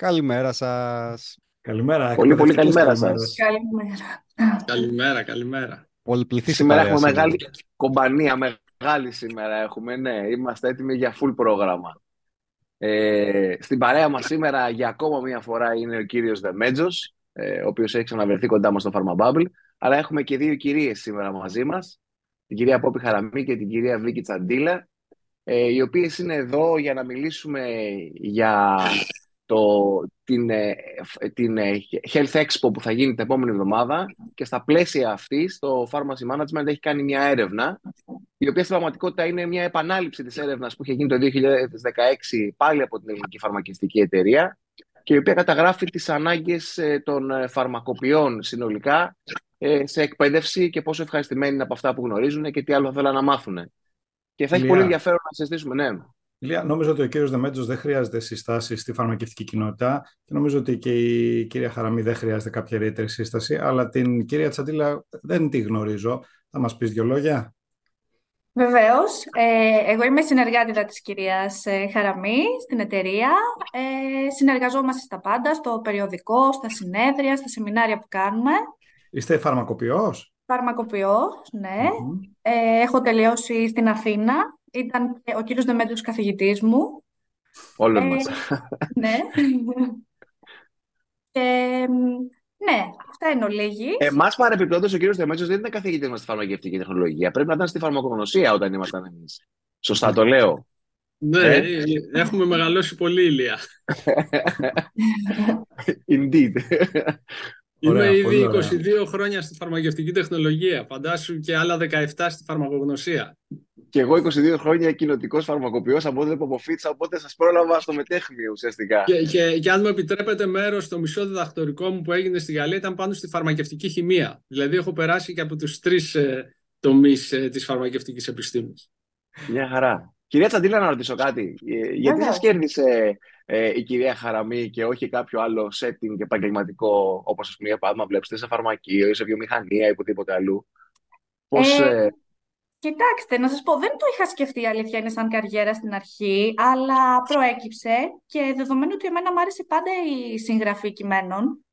Καλημέρα σας. Καλημέρα. Πολύ, πολύ εκπαιδευτικές καλημέρα καλημέρες. σας. Καλημέρα. Καλημέρα, καλημέρα. Πολυπληθής η Σήμερα παρέας έχουμε σήμερα. μεγάλη κομπανία, μεγάλη σήμερα έχουμε, ναι. Είμαστε έτοιμοι για full πρόγραμμα. Ε, στην παρέα μας σήμερα για ακόμα μία φορά είναι ο κύριος Δεμέτζος, ε, ο οποίος έχει ξαναβερθεί κοντά μας στο Pharmabubble, αλλά έχουμε και δύο κυρίες σήμερα μαζί μας, την κυρία Πόπη Χαραμή και την κυρία Βίκη Τσαντίλα, ε, οι οποίες είναι εδώ για να μιλήσουμε για το, την, ε, φ- την ε, Health Expo που θα γίνει την επόμενη εβδομάδα και στα πλαίσια αυτής το Pharmacy Management έχει κάνει μια έρευνα η οποία στην πραγματικότητα είναι μια επανάληψη της έρευνας που είχε γίνει το 2016 πάλι από την Ελληνική Φαρμακευτική Εταιρεία και η οποία καταγράφει τις ανάγκες ε, των ε, φαρμακοποιών συνολικά ε, σε εκπαίδευση και πόσο ευχαριστημένοι είναι από αυτά που γνωρίζουν και τι άλλο θα θέλουν να μάθουν. Και θα έχει Ηλία. πολύ ενδιαφέρον να συζητήσουμε, ναι. Ηλία, νομίζω ότι ο κύριος Δεμέτζος δεν χρειάζεται σύσταση στη φαρμακευτική κοινότητα και νομίζω ότι και η κυρία Χαραμή δεν χρειάζεται κάποια ιδιαίτερη σύσταση, αλλά την κυρία Τσαντίλα δεν τη γνωρίζω. Θα μας πεις δυο λόγια. Βεβαίως, ε, εγώ είμαι συνεργάτηδα της κυρίας ε, Χαραμή στην εταιρεία. Ε, συνεργαζόμαστε στα πάντα, στο περιοδικό, στα συνέδρια, στα σεμινάρια που κάνουμε. Είστε φαρμακοποιός; Φαρμακοποιός, ναι. Μμμ. Ε, έχω τελειώσει στην Αθήνα. Ήταν και ο κύριος Δεμέτρος καθηγητής μου. Όλων Ε, μας. ναι. Και, μ, ναι, αυτά είναι ολίγη. Εμάς παρεπιπτόντως ο κύριος Δεμέτσο δεν ήταν καθηγητής μας στη φαρμακευτική τεχνολογία. Πρέπει να ήταν στη φαρμακογνωσία όταν ήμασταν εμείς. Σωστά το λέω. Ναι, Ε; ε, έχουμε μεγαλώσει πολύ, Ηλία. Indeed. Είμαι Ωραία, πολύ ήδη ωραία. 22 χρόνια στη φαρμακευτική τεχνολογία. Φαντάσου και άλλα 17 στη φαρμακογνωσία. Και εγώ 22 χρόνια κοινοτικός φαρμακοποιός από τότε Ποποφίτσα, οπότε σας πρόλαβα στο μετέχνιο ουσιαστικά. Και, και, και αν μου επιτρέπετε μέρος, το μισό διδακτορικό μου που έγινε στη Γαλλία ήταν πάνω στη φαρμακευτική χημεία. Δηλαδή έχω περάσει και από τους τρεις ε, τομείς ε, της φαρμακευτικής επιστήμης. Μια χαρά. Κυρία Τσαντίλα, να ρωτήσω κάτι. Ε, γιατί Βεβαίως. σας κέρδισε ε, η κυρία Χαραμή και όχι κάποιο άλλο setting επαγγελματικό, όπως ας πούμε, για παράδειγμα, βλέπετε σε φαρμακείο ή σε βιομηχανία ή οπουδήποτε αλλού; Πώς, Ε, ε, Κοιτάξτε, να σας πω, δεν το είχα σκεφτεί η αλήθεια είναι σαν καριέρα στην αρχή, αλλά προέκυψε και δεδομένου ότι εμένα μου άρεσε πάντα η συγγραφή κειμένων,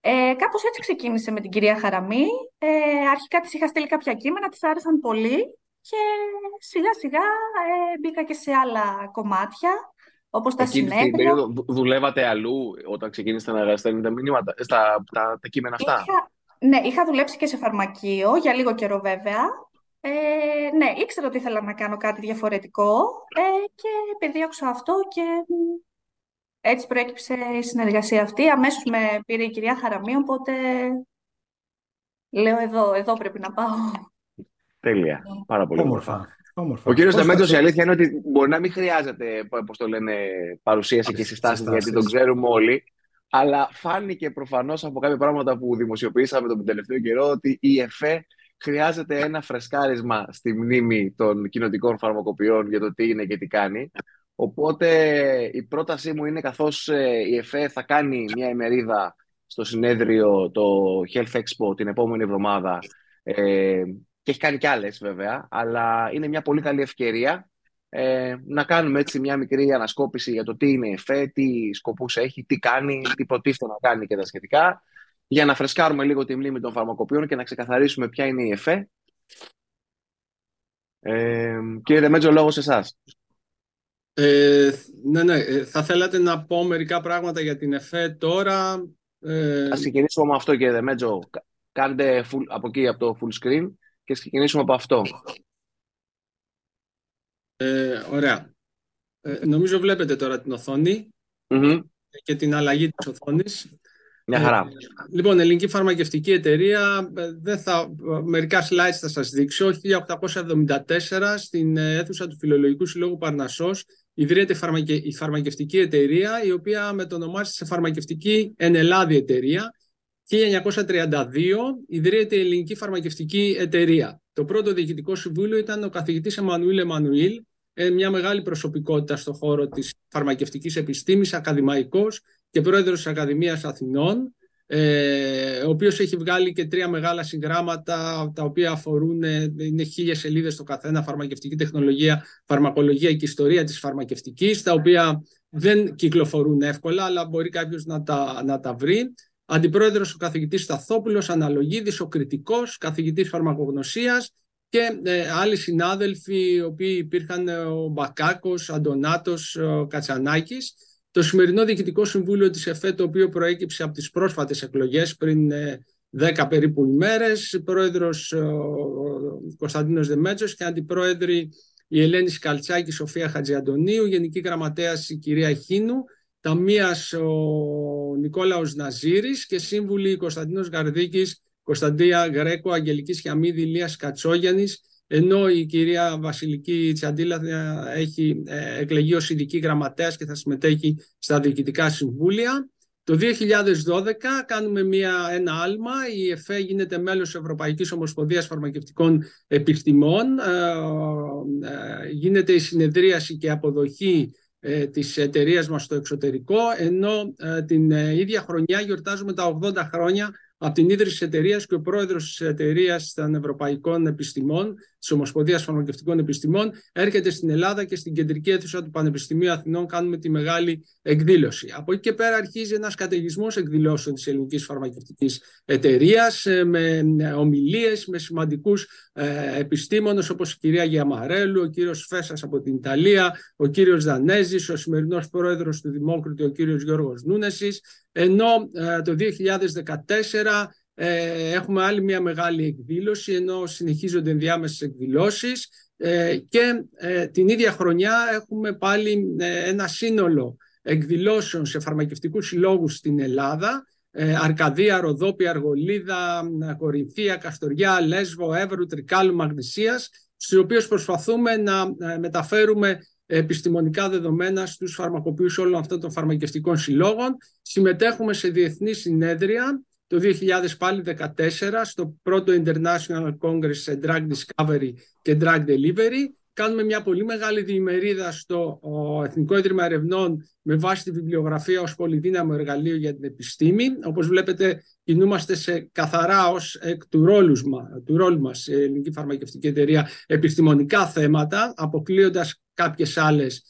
ε, κάπως έτσι ξεκίνησε με την κυρία Χαραμή. Ε, αρχικά της είχα στείλει κάποια κείμενα, της άρεσαν πολύ και σιγά σιγά ε, μπήκα και σε άλλα κομμάτια, όπως τα Εκείνη την συνέδρια. περίοδο δου- δουλεύατε αλλού όταν ξεκίνησατε να στέλνετε μηνύματα, ε, στα, τα, τα κείμενα αυτά; Είχα, ναι, είχα δουλέψει και σε φαρμακείο για λίγο καιρό βέβαια. Ε, ναι, ήξερα ότι ήθελα να κάνω κάτι διαφορετικό ε, και επιδίωξα αυτό και μ, έτσι προέκυψε η συνεργασία αυτή. Αμέσως με πήρε η κυρία Χαραμή, οπότε λέω εδώ, εδώ πρέπει να πάω. Τέλεια. Πάρα πολύ όμορφα. Όμορφα. Όμορφα. Ο κύριος Πώς θα Δεμέντος, η σε- αλήθεια είναι ότι μπορεί να μην χρειάζεται, πώς το λένε, παρουσίαση και συστάσεις, Συστάσεις. γιατί τον ξέρουμε όλοι, αλλά φάνηκε προφανώς από κάποια πράγματα που δημοσιοποιήσαμε τον τελευταίο καιρό ότι η ΕΦΕ χρειάζεται ένα φρεσκάρισμα στη μνήμη των κοινοτικών φαρμακοποιών για το τι είναι και τι κάνει. Οπότε η πρότασή μου είναι καθώς ε, η ΕΦΕ θα κάνει μια ημερίδα στο συνέδριο το Health Expo την επόμενη εβδομάδα ε, και έχει κάνει κι άλλες βέβαια, αλλά είναι μια πολύ καλή ευκαιρία ε, να κάνουμε έτσι μια μικρή ανασκόπηση για το τι είναι η ΕΦΕ, τι σκοπούς έχει, τι κάνει, τι προτίθεται να κάνει και τα σχετικά, για να φρεσκάρουμε λίγο τη μνήμη των φαρμακοποιών και να ξεκαθαρίσουμε ποια είναι η ΕΦΕ. Ε, κύριε Δεμέτζο, λόγος σε εσάς. Ε, ναι, ναι, ε, θα θέλατε να πω μερικά πράγματα για την ΕΦΕ τώρα. Ε, Ας ξεκινήσουμε με αυτό, κύριε Δεμέτζο. Κα- Κάντε full, από εκεί, από το full screen και ας ξεκινήσουμε από αυτό. ε, ωραία. Ε, νομίζω βλέπετε τώρα την οθόνη Μμμ. και την αλλαγή της οθόνης. Μια χαρά. Ε, λοιπόν, Ελληνική Φαρμακευτική Εταιρεία, ε, δεν θα, μερικά slides θα σας δείξω. 1874 στην ε, αίθουσα του Φιλολογικού Συλλόγου Παρνασσός ιδρύεται η, φαρμακε, η Φαρμακευτική Εταιρεία, η οποία μετονομάζεται σε Φαρμακευτική Ενελάδη Εταιρεία. 1932 ιδρύεται η Ελληνική Φαρμακευτική Εταιρεία. Το πρώτο διοικητικό συμβούλιο ήταν ο καθηγητής Εμμανουήλ Εμμανουήλ, ε, μια μεγάλη προσωπικότητα στον χώρο της φαρμακευτικής επιστήμης, ακαδημαϊκός και πρόεδρος της Ακαδημίας Αθηνών. ε, ο οποίος έχει βγάλει και τρία μεγάλα συγγράμματα τα οποία αφορούν, ε, είναι χίλιες σελίδες το καθένα, φαρμακευτική τεχνολογία, φαρμακολογία και ιστορία της φαρμακευτικής, τα οποία δεν κυκλοφορούν εύκολα, αλλά μπορεί κάποιος να τα, να τα βρει. Αντιπρόεδρος ο καθηγητής Σταθόπουλος, Αναλογίδης, ο κριτικός, καθηγητής φαρμακογνωσίας και ε, άλλοι συνάδελφοι, οι οποίοι υπήρχαν ο Μπακάκος, Αντωνάτος, ο Κατσανάκης, το σημερινό Διοικητικό Συμβούλιο της ΕΦΕ, το οποίο προέκυψε από τις πρόσφατες εκλογές πριν 10 ε, περίπου ημέρες, πρόεδρος ο Κωνσταντίνος Δεμέτσος και αντιπρόεδροι η Ελένη Σκαλτσάκη, η Σοφία Χατζιαντονίου, Γενική Γραμματέας η κυρία Χίνου, ταμείας ο Νικόλαος Ναζίρης και σύμβουλοι Κωνσταντίνος Γαρδίκης, Κωνσταντία Γκρέκο, Αγγελικής Χιαμίδη, Ηλίας Κατσόγιανης, ενώ η κυρία Βασιλική Τσαντήλα έχει ε, εκλεγεί ως ειδική γραμματέας και θα συμμετέχει στα διοικητικά συμβούλια. Το 2012 κάνουμε μια, ένα άλμα, η ΕΦΕ γίνεται μέλος Ευρωπαϊκής Ομοσπονδίας Φαρμακευτικών Επιστημών, ε, ε, γίνεται η συνεδρίαση και αποδοχή ε, της εταιρείας μας στο εξωτερικό, ενώ την ίδια χρονιά γιορτάζουμε τα 80 χρόνια από την ίδρυση της εταιρείας και ο πρόεδρος της εταιρείας των Ευρωπαϊκών Επιστημών, της Ομοσπονδίας Φαρμακευτικών Επιστημών, έρχεται στην Ελλάδα και στην κεντρική αίθουσα του Πανεπιστημίου Αθηνών κάνουμε τη μεγάλη εκδήλωση. Από εκεί και πέρα αρχίζει ένας καταιγισμός εκδηλώσεων της ελληνικής φαρμακευτικής εταιρείας ε, με ομιλίες, με σημαντικούς ε, επιστήμονες όπως η κυρία Γιαμαρέλου, ο κύριος Φέσας από την Ιταλία, ο κύριος Δανέζης, ο σημερινός πρόεδρος του Δημόκριτου, ο κύριος Γιώργος Νούνεσης, ενώ ε, το 2014 ε, έχουμε άλλη μια μεγάλη εκδήλωση, ενώ συνεχίζονται ενδιάμεσες εκδηλώσεις ε, και την ίδια χρονιά έχουμε πάλι ένα σύνολο εκδηλώσεων σε φαρμακευτικούς συλλόγους στην Ελλάδα, Αρκαδία, Ροδόπη, Αργολίδα, Κορινθία, Καστοριά, Λέσβο, Εύρου, Τρικάλου, Μαγνησίας, στους οποίους προσπαθούμε να μεταφέρουμε επιστημονικά δεδομένα στους φαρμακοποιούς όλων αυτών των φαρμακευτικών συλλόγων. Συμμετέχουμε σε διεθνή συνέδρια το 2014 στο πρώτο International Congress σε Drug Discovery και Drug Delivery. Κάνουμε μια πολύ μεγάλη διημερίδα στο Εθνικό Ίδρυμα Ερευνών με βάση τη βιβλιογραφία ως πολυδύναμο εργαλείο για την επιστήμη. Όπως βλέπετε, κινούμαστε σε καθαρά ως εκ του ρόλους, του ρόλου μας, η Ελληνική Φαρμακευτική Εταιρεία, επιστημονικά θέματα, αποκλείοντας κάποιες άλλες ε,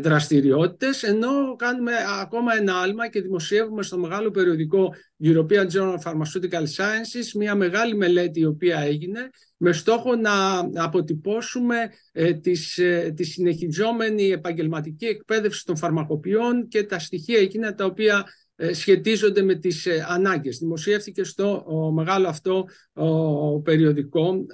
δραστηριότητες, ενώ κάνουμε ακόμα ένα άλμα και δημοσιεύουμε στο μεγάλο περιοδικό European Journal of Pharmaceutical Sciences μια μεγάλη μελέτη η οποία έγινε με στόχο να αποτυπώσουμε ε, της, ε, τη συνεχιζόμενη επαγγελματική εκπαίδευση των φαρμακοποιών και τα στοιχεία εκείνα τα οποία ε, σχετίζονται με τις ε, ανάγκες. Δημοσιεύθηκε στο μεγάλο αυτό περιοδικό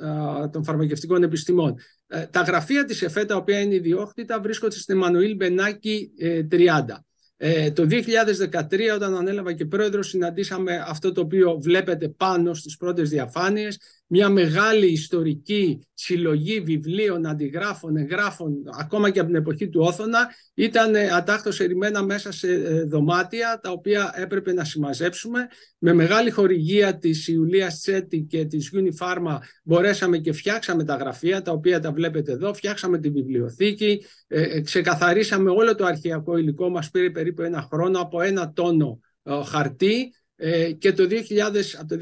των φαρμακευτικών επιστημών. Ε, τα γραφεία της ΕΦΕ, τα οποία είναι ιδιόκτητα, βρίσκονται στην Εμμανουήλ Μπενάκη 30. Ε, το 2013 όταν ανέλαβα και πρόεδρος συναντήσαμε αυτό το οποίο βλέπετε πάνω στις πρώτες διαφάνειες μια μεγάλη ιστορική συλλογή βιβλίων, αντιγράφων, εγγράφων ακόμα και από την εποχή του Όθωνα ήταν ε, ατάχτως ερημένα μέσα σε ε, δωμάτια τα οποία έπρεπε να συμμαζέψουμε. Με μεγάλη χορηγία της Ιουλίας Τσέτη και της Unifarma μπορέσαμε και φτιάξαμε τα γραφεία τα οποία τα βλέπετε εδώ, φτιάξαμε τη βιβλιοθήκη ε, ξεκαθαρίσαμε όλο το αρχαιακό υλικό μας πήρε περίπου ένα χρόνο από ένα τόνο χαρτί ε, και το 2000, από το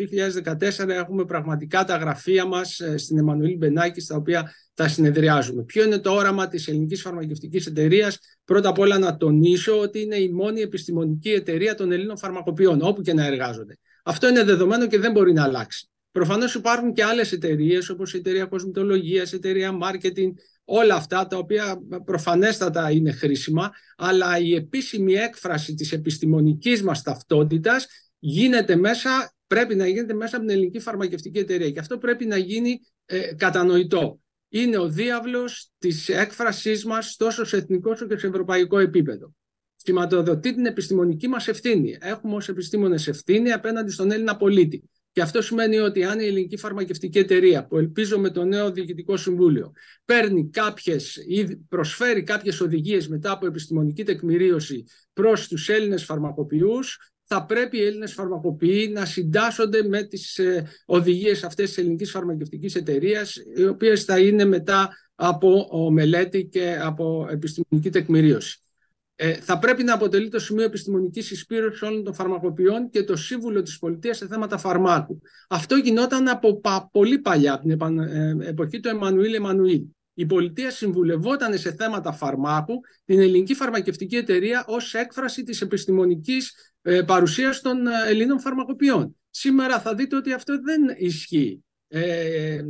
2014 έχουμε πραγματικά τα γραφεία μας ε, στην Εμμανουήλ Μπενάκη στα οποία τα συνεδριάζουμε. Ποιο είναι το όραμα της ελληνικής φαρμακευτικής εταιρείας; Πρώτα απ' όλα να τονίσω ότι είναι η μόνη επιστημονική εταιρεία των Ελλήνων φαρμακοποιών όπου και να εργάζονται. Αυτό είναι δεδομένο και δεν μπορεί να αλλάξει. Προφανώς υπάρχουν και άλλες εταιρείες όπως η εταιρεία κοσμητολογίας, η εταιρεία marketing, όλα αυτά τα οποία προφανέστατα είναι χρήσιμα, αλλά η επίσημη έκφραση της επιστημονικής μας ταυτότητας γίνεται μέσα, πρέπει να γίνεται μέσα από την ελληνική φαρμακευτική εταιρεία και αυτό πρέπει να γίνει ε, κατανοητό. Είναι ο διάβλος της έκφρασής μας τόσο σε εθνικό όσο και σε ευρωπαϊκό επίπεδο. Σχηματοδοτεί την επιστημονική μας ευθύνη. Έχουμε ως επιστήμονες ευθύνη απέναντι στον Έλληνα πολίτη. Και αυτό σημαίνει ότι αν η ελληνική φαρμακευτική εταιρεία, που ελπίζω με το νέο διοικητικό συμβούλιο, παίρνει κάποιες ή προσφέρει κάποιες οδηγίες μετά από επιστημονική τεκμηρίωση προς τους Έλληνες φαρμακοποιούς, θα πρέπει οι Έλληνες φαρμακοποιοί να συντάσσονται με τις ε, οδηγίες αυτές της ελληνικής φαρμακευτικής εταιρείας, οι οποίες θα είναι μετά από μελέτη και από επιστημονική τεκμηρίωση. ε, θα πρέπει να αποτελεί το σημείο επιστημονικής εισπήρωσης όλων των φαρμακοποιών και το σύμβουλο της πολιτείας σε θέματα φαρμάκου. Αυτό γινόταν από πολύ παλιά, από την ε, εποχή του Εμμανουήλ Εμμανουήλ. Η πολιτεία συμβουλευόταν σε θέματα φαρμάκου την ελληνική φαρμακευτική εταιρεία ως έκφραση της επιστημονικής ε, παρουσία των Ελλήνων φαρμακοποιών. Σήμερα θα δείτε ότι αυτό δεν ισχύει. Ε,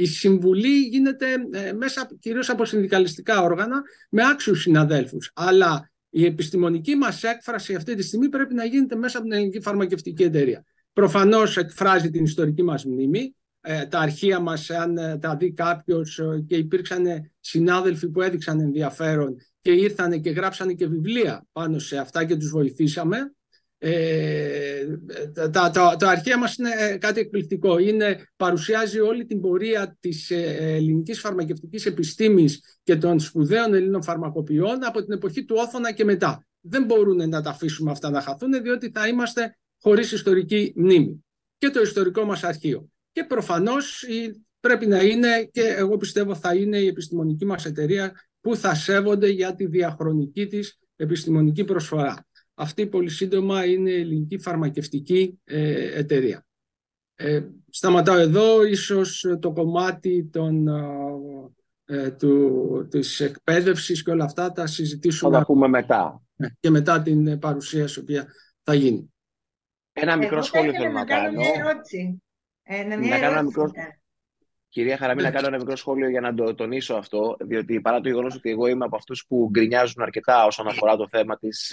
η συμβουλή γίνεται ε, μέσα κυρίως από συνδικαλιστικά όργανα με άξιους συναδέλφους. Αλλά η επιστημονική μας έκφραση αυτή τη στιγμή πρέπει να γίνεται μέσα από την ελληνική φαρμακευτική εταιρεία. Προφανώς εκφράζει την ιστορική μας μνήμη, ε, τα αρχεία μας, αν τα δει κάποιος και υπήρξαν συνάδελφοι που έδειξαν ενδιαφέρον και ήρθαν και γράψανε και βιβλία πάνω σε αυτά και τους βοηθήσαμε. Ε, τα, τα, τα αρχαία μας είναι ε, κάτι εκπληκτικό. Είναι, παρουσιάζει όλη την πορεία της ε, ελληνικής φαρμακευτικής επιστήμης και των σπουδαίων Ελλήνων φαρμακοποιών από την εποχή του Όθωνα και μετά. Δεν μπορούν να τα αφήσουμε αυτά να χαθούν διότι θα είμαστε χωρίς ιστορική μνήμη. Και το ιστορικό μας αρχείο. Και προφανώς πρέπει να είναι και εγώ πιστεύω θα είναι η επιστημονική μας εταιρεία που θα σέβονται για τη διαχρονική της επιστημονική προσφορά. Αυτή πολύ σύντομα είναι η ελληνική φαρμακευτική ε, εταιρεία. Ε, σταματάω εδώ, ίσως το κομμάτι των, ε, του, της εκπαίδευσης και όλα αυτά τα συζητήσουμε. Θα τα πούμε μετά. Ναι, και μετά την παρουσίαση που θα γίνει. Ένα μικρό σχόλιο θέλω να κάνω. Μια ερώτηση. να κάνω ένα μικρό... Κυρία Χαραμή, να κάνω ένα μικρό σχόλιο για να το τονίσω αυτό, διότι παρά το γεγονός ότι εγώ είμαι από αυτούς που γκρινιάζουν αρκετά όσον αφορά το θέμα της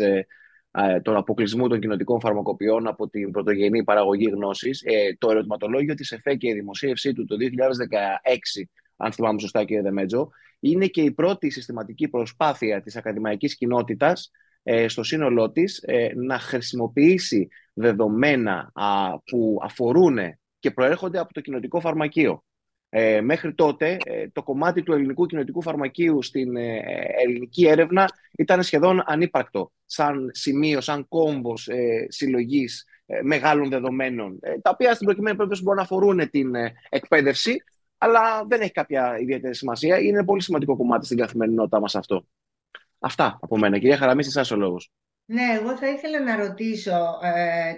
τον αποκλεισμού των κοινοτικών φαρμακοποιών από την πρωτογενή παραγωγή γνώσης. Ε, το ερωτηματολόγιο της ΕΦΕ και η δημοσίευσή του το 2016, αν θυμάμαι σωστά, κύριε Δεμέτζο, είναι και η πρώτη συστηματική προσπάθεια της ακαδημαϊκής κοινότητας ε, στο σύνολό της ε, να χρησιμοποιήσει δεδομένα που αφορούν και προέρχονται από το κοινοτικό φαρμακείο. Ε, μέχρι τότε ε, το κομμάτι του ελληνικού κοινωτικού φαρμακείου στην ε, ελληνική έρευνα ήταν σχεδόν ανύπαρκτο σαν σημείο, σαν κόμβος ε, συλλογής ε, μεγάλων δεδομένων τα οποία στην προκειμένη περίπτωση μπορούν να αφορούν την εκπαίδευση αλλά δεν έχει κάποια ιδιαίτερη σημασία. Είναι πολύ σημαντικό κομμάτι στην καθημερινότητά μας αυτό. Αυτά από μένα. Κυρία Χαραμή, εσάς ο λόγος. Ναι, εγώ θα ήθελα να ρωτήσω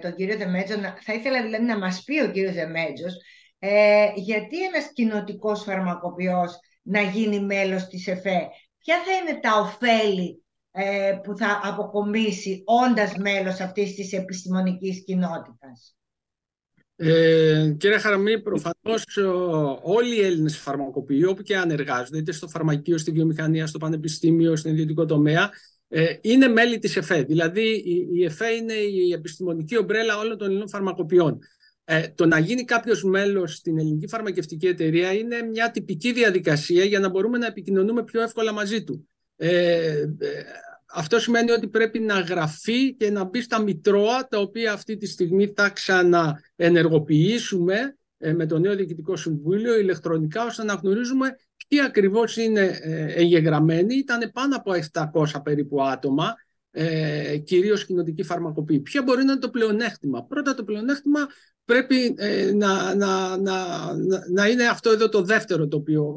τον κύριο Δεμέτζο, θα ήθελα δηλαδή να μας πει ο κύριος Δεμέτζος ε, γιατί ένας κοινοτικός φαρμακοποιός να γίνει μέλος της ΕΦΕ; Ποια θα είναι τα ωφέλη ε, που θα αποκομίσει όντας μέλος αυτής της επιστημονικής κοινότητας; Ε, κύριε Χαραμή, προφανώς όλοι οι Έλληνες φαρμακοποιοί, όπου και αν εργάζονται, είτε στο φαρμακείο, στη βιομηχανία, στο πανεπιστήμιο, στον ιδιωτικό τομέα, ε, είναι μέλη της ΕΦΕ. Δηλαδή, η, η ΕΦΕ είναι η επιστημονική ομπρέλα όλων των Ελλήνων φαρμακοποιών. Ε, το να γίνει κάποιος μέλος στην ελληνική φαρμακευτική εταιρεία είναι μια τυπική διαδικασία για να μπορούμε να επικοινωνούμε πιο εύκολα μαζί του. Ε, ε, αυτό σημαίνει ότι πρέπει να γραφεί και να μπει στα μητρώα τα οποία αυτή τη στιγμή θα ξαναενεργοποιήσουμε ε, με το νέο Διοικητικό Συμβούλιο ηλεκτρονικά ώστε να γνωρίζουμε ποιοι ακριβώς είναι εγγεγραμμένοι. Ήταν πάνω από 700 περίπου άτομα ε, κυρίως κοινοτική φαρμακοποίηση. Ποια μπορεί να είναι το πλεονέκτημα; Πρώτα το πλεονέκτημα πρέπει ε, να, να, να, να είναι αυτό εδώ το δεύτερο το οποίο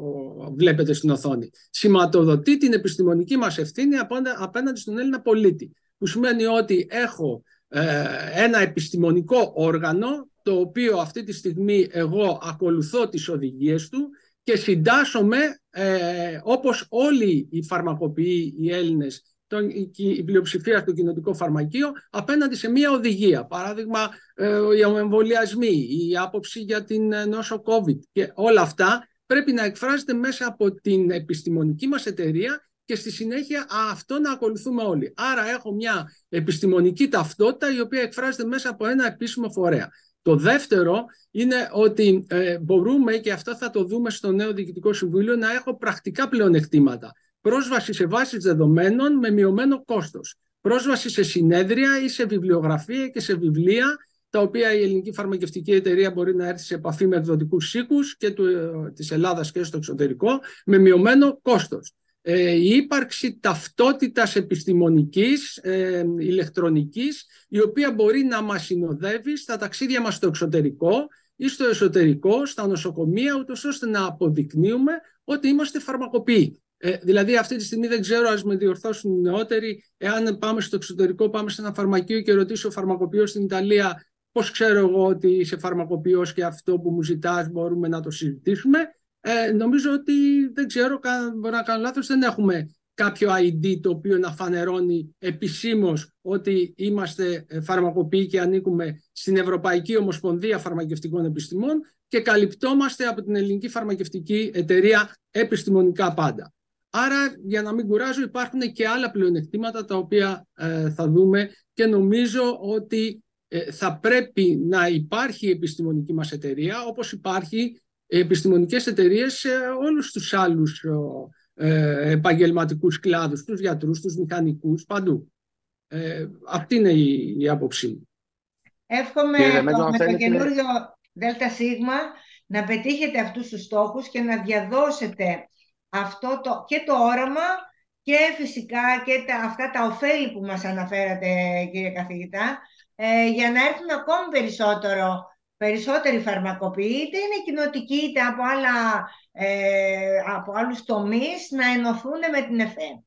βλέπετε στην οθόνη. Σηματοδοτεί την επιστημονική μας ευθύνη απέναντι στον Έλληνα πολίτη. Που σημαίνει ότι έχω ε, ένα επιστημονικό όργανο το οποίο αυτή τη στιγμή εγώ ακολουθώ τις οδηγίες του και συντάσσομαι ε, όπως όλοι οι φαρμακοποιοί οι Έλληνες τον, η πλειοψηφία στο κοινοτικό φαρμακείο απέναντι σε μια οδηγία. Παράδειγμα, ε, οι εμβολιασμοί, η άποψη για την ε, νόσο COVID και όλα αυτά πρέπει να εκφράζεται μέσα από την επιστημονική μας εταιρεία και στη συνέχεια αυτό να ακολουθούμε όλοι. Άρα έχω μια επιστημονική ταυτότητα η οποία εκφράζεται μέσα από ένα επίσημο φορέα. Το δεύτερο είναι ότι ε, μπορούμε, και αυτό θα το δούμε στο νέο Διοικητικό Συμβούλιο, να έχω πρακτικά πλεονεκτήματα πρόσβαση σε βάσεις δεδομένων με μειωμένο κόστος, πρόσβαση σε συνέδρια ή σε βιβλιογραφία και σε βιβλία τα οποία η Ελληνική Φαρμακευτική Εταιρεία μπορεί να έρθει σε επαφή με εκδοτικούς οίκους και του, της Ελλάδας και στο εξωτερικό με μειωμένο κόστος. Ε, η ύπαρξη ταυτότητας επιστημονικής, ε, ηλεκτρονικής, η οποία μπορεί να μας συνοδεύει στα ταξίδια μας στο εξωτερικό ή στο εσωτερικό, στα νοσοκομεία, ούτως ώστε να αποδεικνύουμε ότι είμαστε φαρμακοποιοί. Ε, δηλαδή αυτή τη στιγμή δεν ξέρω, ας με διορθώσουν οι νεότεροι, εάν πάμε στο εξωτερικό, πάμε σε ένα φαρμακείο και ρωτήσω ο φαρμακοποιός στην Ιταλία πώς ξέρω εγώ ότι είσαι φαρμακοποιός και αυτό που μου ζητάς μπορούμε να το συζητήσουμε. Ε, νομίζω ότι δεν ξέρω, μπορεί να κάνω λάθος, δεν έχουμε κάποιο ID το οποίο να φανερώνει επισήμως ότι είμαστε ε, φαρμακοποιοί και ανήκουμε στην Ευρωπαϊκή Ομοσπονδία Φαρμακευτικών Επιστημών και καλυπτόμαστε από την Ελληνική Φαρμακευτική Εταιρεία επιστημονικά πάντα. Άρα, για να μην κουράζω, υπάρχουν και άλλα πλεονεκτήματα τα οποία ε, θα δούμε και νομίζω ότι ε, θα πρέπει να υπάρχει η επιστημονική μας εταιρεία όπως υπάρχει επιστημονικές εταιρείες σε όλους τους άλλους ε, επαγγελματικούς κλάδους, τους γιατρούς, τους μηχανικούς, παντού. Ε, αυτή είναι η, η άποψή Εύχομαι το, με το καινούριο ΔΣ να πετύχετε αυτούς τους στόχους και να διαδώσετε αυτό το, και το όραμα και φυσικά και τα, αυτά τα ωφέλη που μας αναφέρατε κύριε καθηγητά ε, για να έρθουν ακόμη περισσότερο περισσότεροι φαρμακοποιοί, είτε είναι κοινοτικοί είτε από, άλλα, ε, από άλλους τομείς, να ενωθούν με την ΕΦΕ.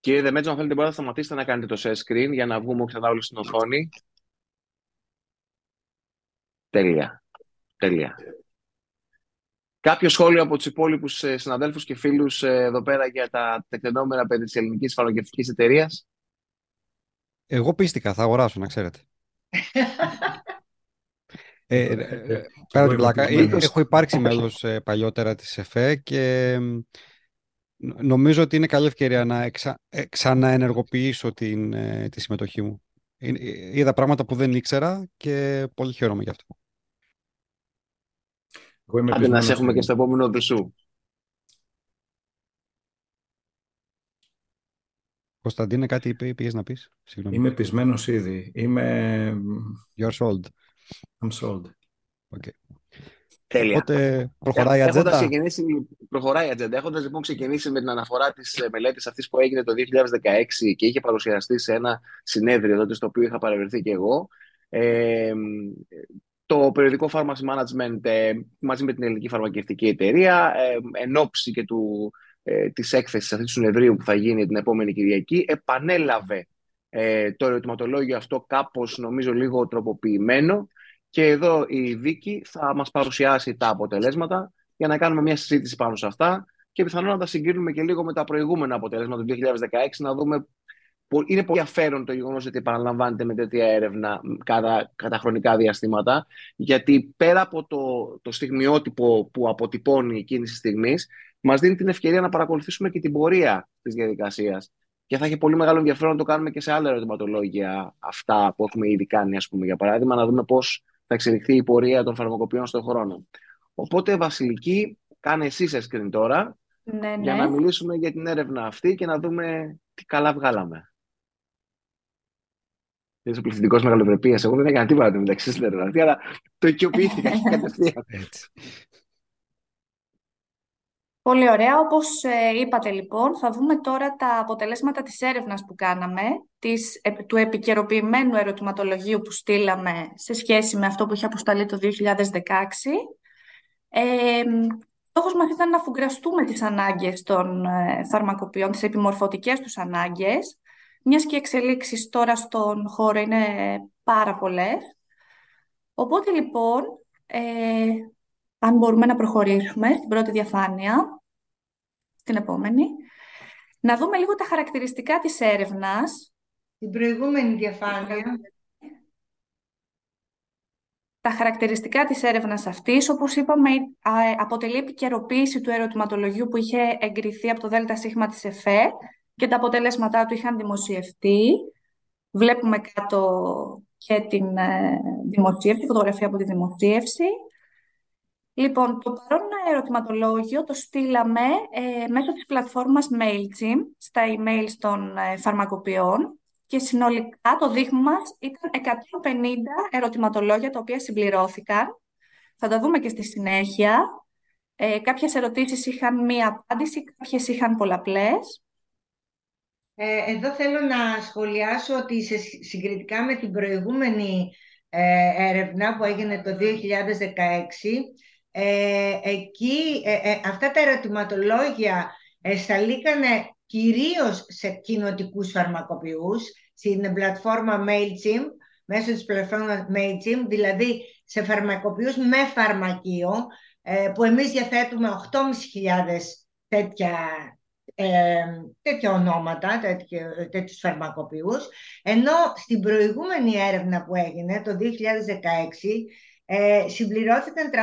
Κύριε Δεμέτζο, αν θέλετε μπορείτε να σταματήσετε να κάνετε το share screen για να βγούμε ξανά όλοι στην οθόνη. Τέλεια. Τέλεια. Κάποιο σχόλιο από τους υπόλοιπους ε, συναδέλφους και φίλους ε, εδώ πέρα για τα τεκτενόμενα περί της ελληνικής φαρμακευτικής εταιρείας; Εγώ πίστηκα, θα αγοράσω, να ξέρετε. ε, ε, ε πέρα την πλάκα, έχω υπάρξει μέλος παλιότερα της ΕΦΕ και νομίζω ότι είναι καλή ευκαιρία να εξα, ξαναενεργοποιήσω την, τη συμμετοχή μου. Είδα πράγματα που δεν ήξερα και πολύ χαίρομαι γι' αυτό. Άντε να σε έχουμε και στο επόμενο δεσού. Κωνσταντίνε, κάτι είπε, πήγες να πεις; Συγγνώμη. Είμαι πεισμένος ήδη. Είμαι... You're sold. I'm sold. Okay. Τέλεια. Οπότε προχωράει η ατζέντα; Ξεκινήσει, προχωράει η ατζέντα. Έχοντας λοιπόν ξεκινήσει με την αναφορά της ε, μελέτης αυτής που έγινε το 2016 και είχε παρουσιαστεί σε ένα συνέδριο τότε στο οποίο είχα παρευρεθεί και εγώ. Ε, το περιοδικό Pharmacy Management ε, μαζί με την Ελληνική Φαρμακευτική Εταιρεία ε, εν ώψη και του, ε, της έκθεσης αυτής του συνεδρίου που θα γίνει την επόμενη Κυριακή επανέλαβε ε, το ερωτηματολόγιο αυτό κάπως νομίζω λίγο τροποποιημένο. Και εδώ η Βίκη θα μας παρουσιάσει τα αποτελέσματα για να κάνουμε μια συζήτηση πάνω σε αυτά και πιθανόν να τα συγκρίνουμε και λίγο με τα προηγούμενα αποτελέσματα του 2016 να δούμε είναι πολύ ενδιαφέρον το γεγονός ότι επαναλαμβάνεται με τέτοια έρευνα κατά, κατά χρονικά διαστήματα, γιατί πέρα από το, το στιγμιότυπο που αποτυπώνει εκείνης της στιγμής, μας δίνει την ευκαιρία να παρακολουθήσουμε και την πορεία της διαδικασίας. Και θα έχει πολύ μεγάλο ενδιαφέρον να το κάνουμε και σε άλλα ερωτηματολόγια, αυτά που έχουμε ήδη κάνει, ας πούμε, για παράδειγμα, να δούμε πώς θα εξελιχθεί η πορεία των φαρμακοποιών στον χρόνο. Οπότε, Βασιλική, κάνε εσύ screen τώρα, ναι, για ναι. να μιλήσουμε για την έρευνα αυτή και να δούμε τι καλά βγάλαμε. Είσαι πληθυντικός μεγαλοπρεπία. Εγώ δεν έκανα τίποτα μεταξύ στην ερώτηση, αλλά το οικειοποιήθηκα κατευθείαν. Πολύ ωραία. Όπως ε, είπατε λοιπόν, θα δούμε τώρα τα αποτελέσματα της έρευνας που κάναμε, της, του επικαιροποιημένου ερωτηματολογίου που στείλαμε σε σχέση με αυτό που είχε αποσταλεί το 2016. Ε, στόχος μας ήταν να αφουγκραστούμε τις ανάγκες των ε, φαρμακοποιών, τις επιμορφωτικές τους ανάγκες, μιας και οι εξελίξεις τώρα στον χώρο είναι πάρα πολλές. Οπότε λοιπόν, ε, αν μπορούμε να προχωρήσουμε στην πρώτη διαφάνεια, στην επόμενη, να δούμε λίγο τα χαρακτηριστικά της έρευνας. Την προηγούμενη διαφάνεια. Τα χαρακτηριστικά της έρευνας αυτής, όπως είπαμε, αποτελεί επικαιροποίηση του ερωτηματολογίου που είχε εγκριθεί από το ΔΣ της ΕΦΕ και τα αποτελέσματά του είχαν δημοσιευτεί. Βλέπουμε κάτω και την ε, δημοσίευση, φωτογραφία από τη δημοσίευση. Λοιπόν, το παρόν ερωτηματολόγιο το στείλαμε ε, μέσω της πλατφόρμας MailChimp στα email των ε, φαρμακοποιών και συνολικά το δείγμα μας ήταν 150 ερωτηματολόγια τα οποία συμπληρώθηκαν. Θα τα δούμε και στη συνέχεια. Ε, κάποιες ερωτήσεις είχαν μία απάντηση, κάποιες είχαν πολλαπλές. Ε, εδώ θέλω να σχολιάσω ότι σε, συγκριτικά με την προηγούμενη ε, έρευνα που έγινε το 2016, ε, εκεί ε, αυτά τα ερωτηματολόγια σταλήκανε κυρίως σε κοινοτικούς φαρμακοποιούς, στην πλατφόρμα MailChimp, μέσω της πλατφόρμας MailChimp, δηλαδή σε φαρμακοποιούς με φαρμακείο, που εμείς διαθέτουμε 8.500 τέτοια ε, τέτοια ονόματα, τέτοιο, τέτοιους φαρμακοποιούς, ενώ στην προηγούμενη έρευνα που έγινε το 2016 ε, συμπληρώθηκαν 376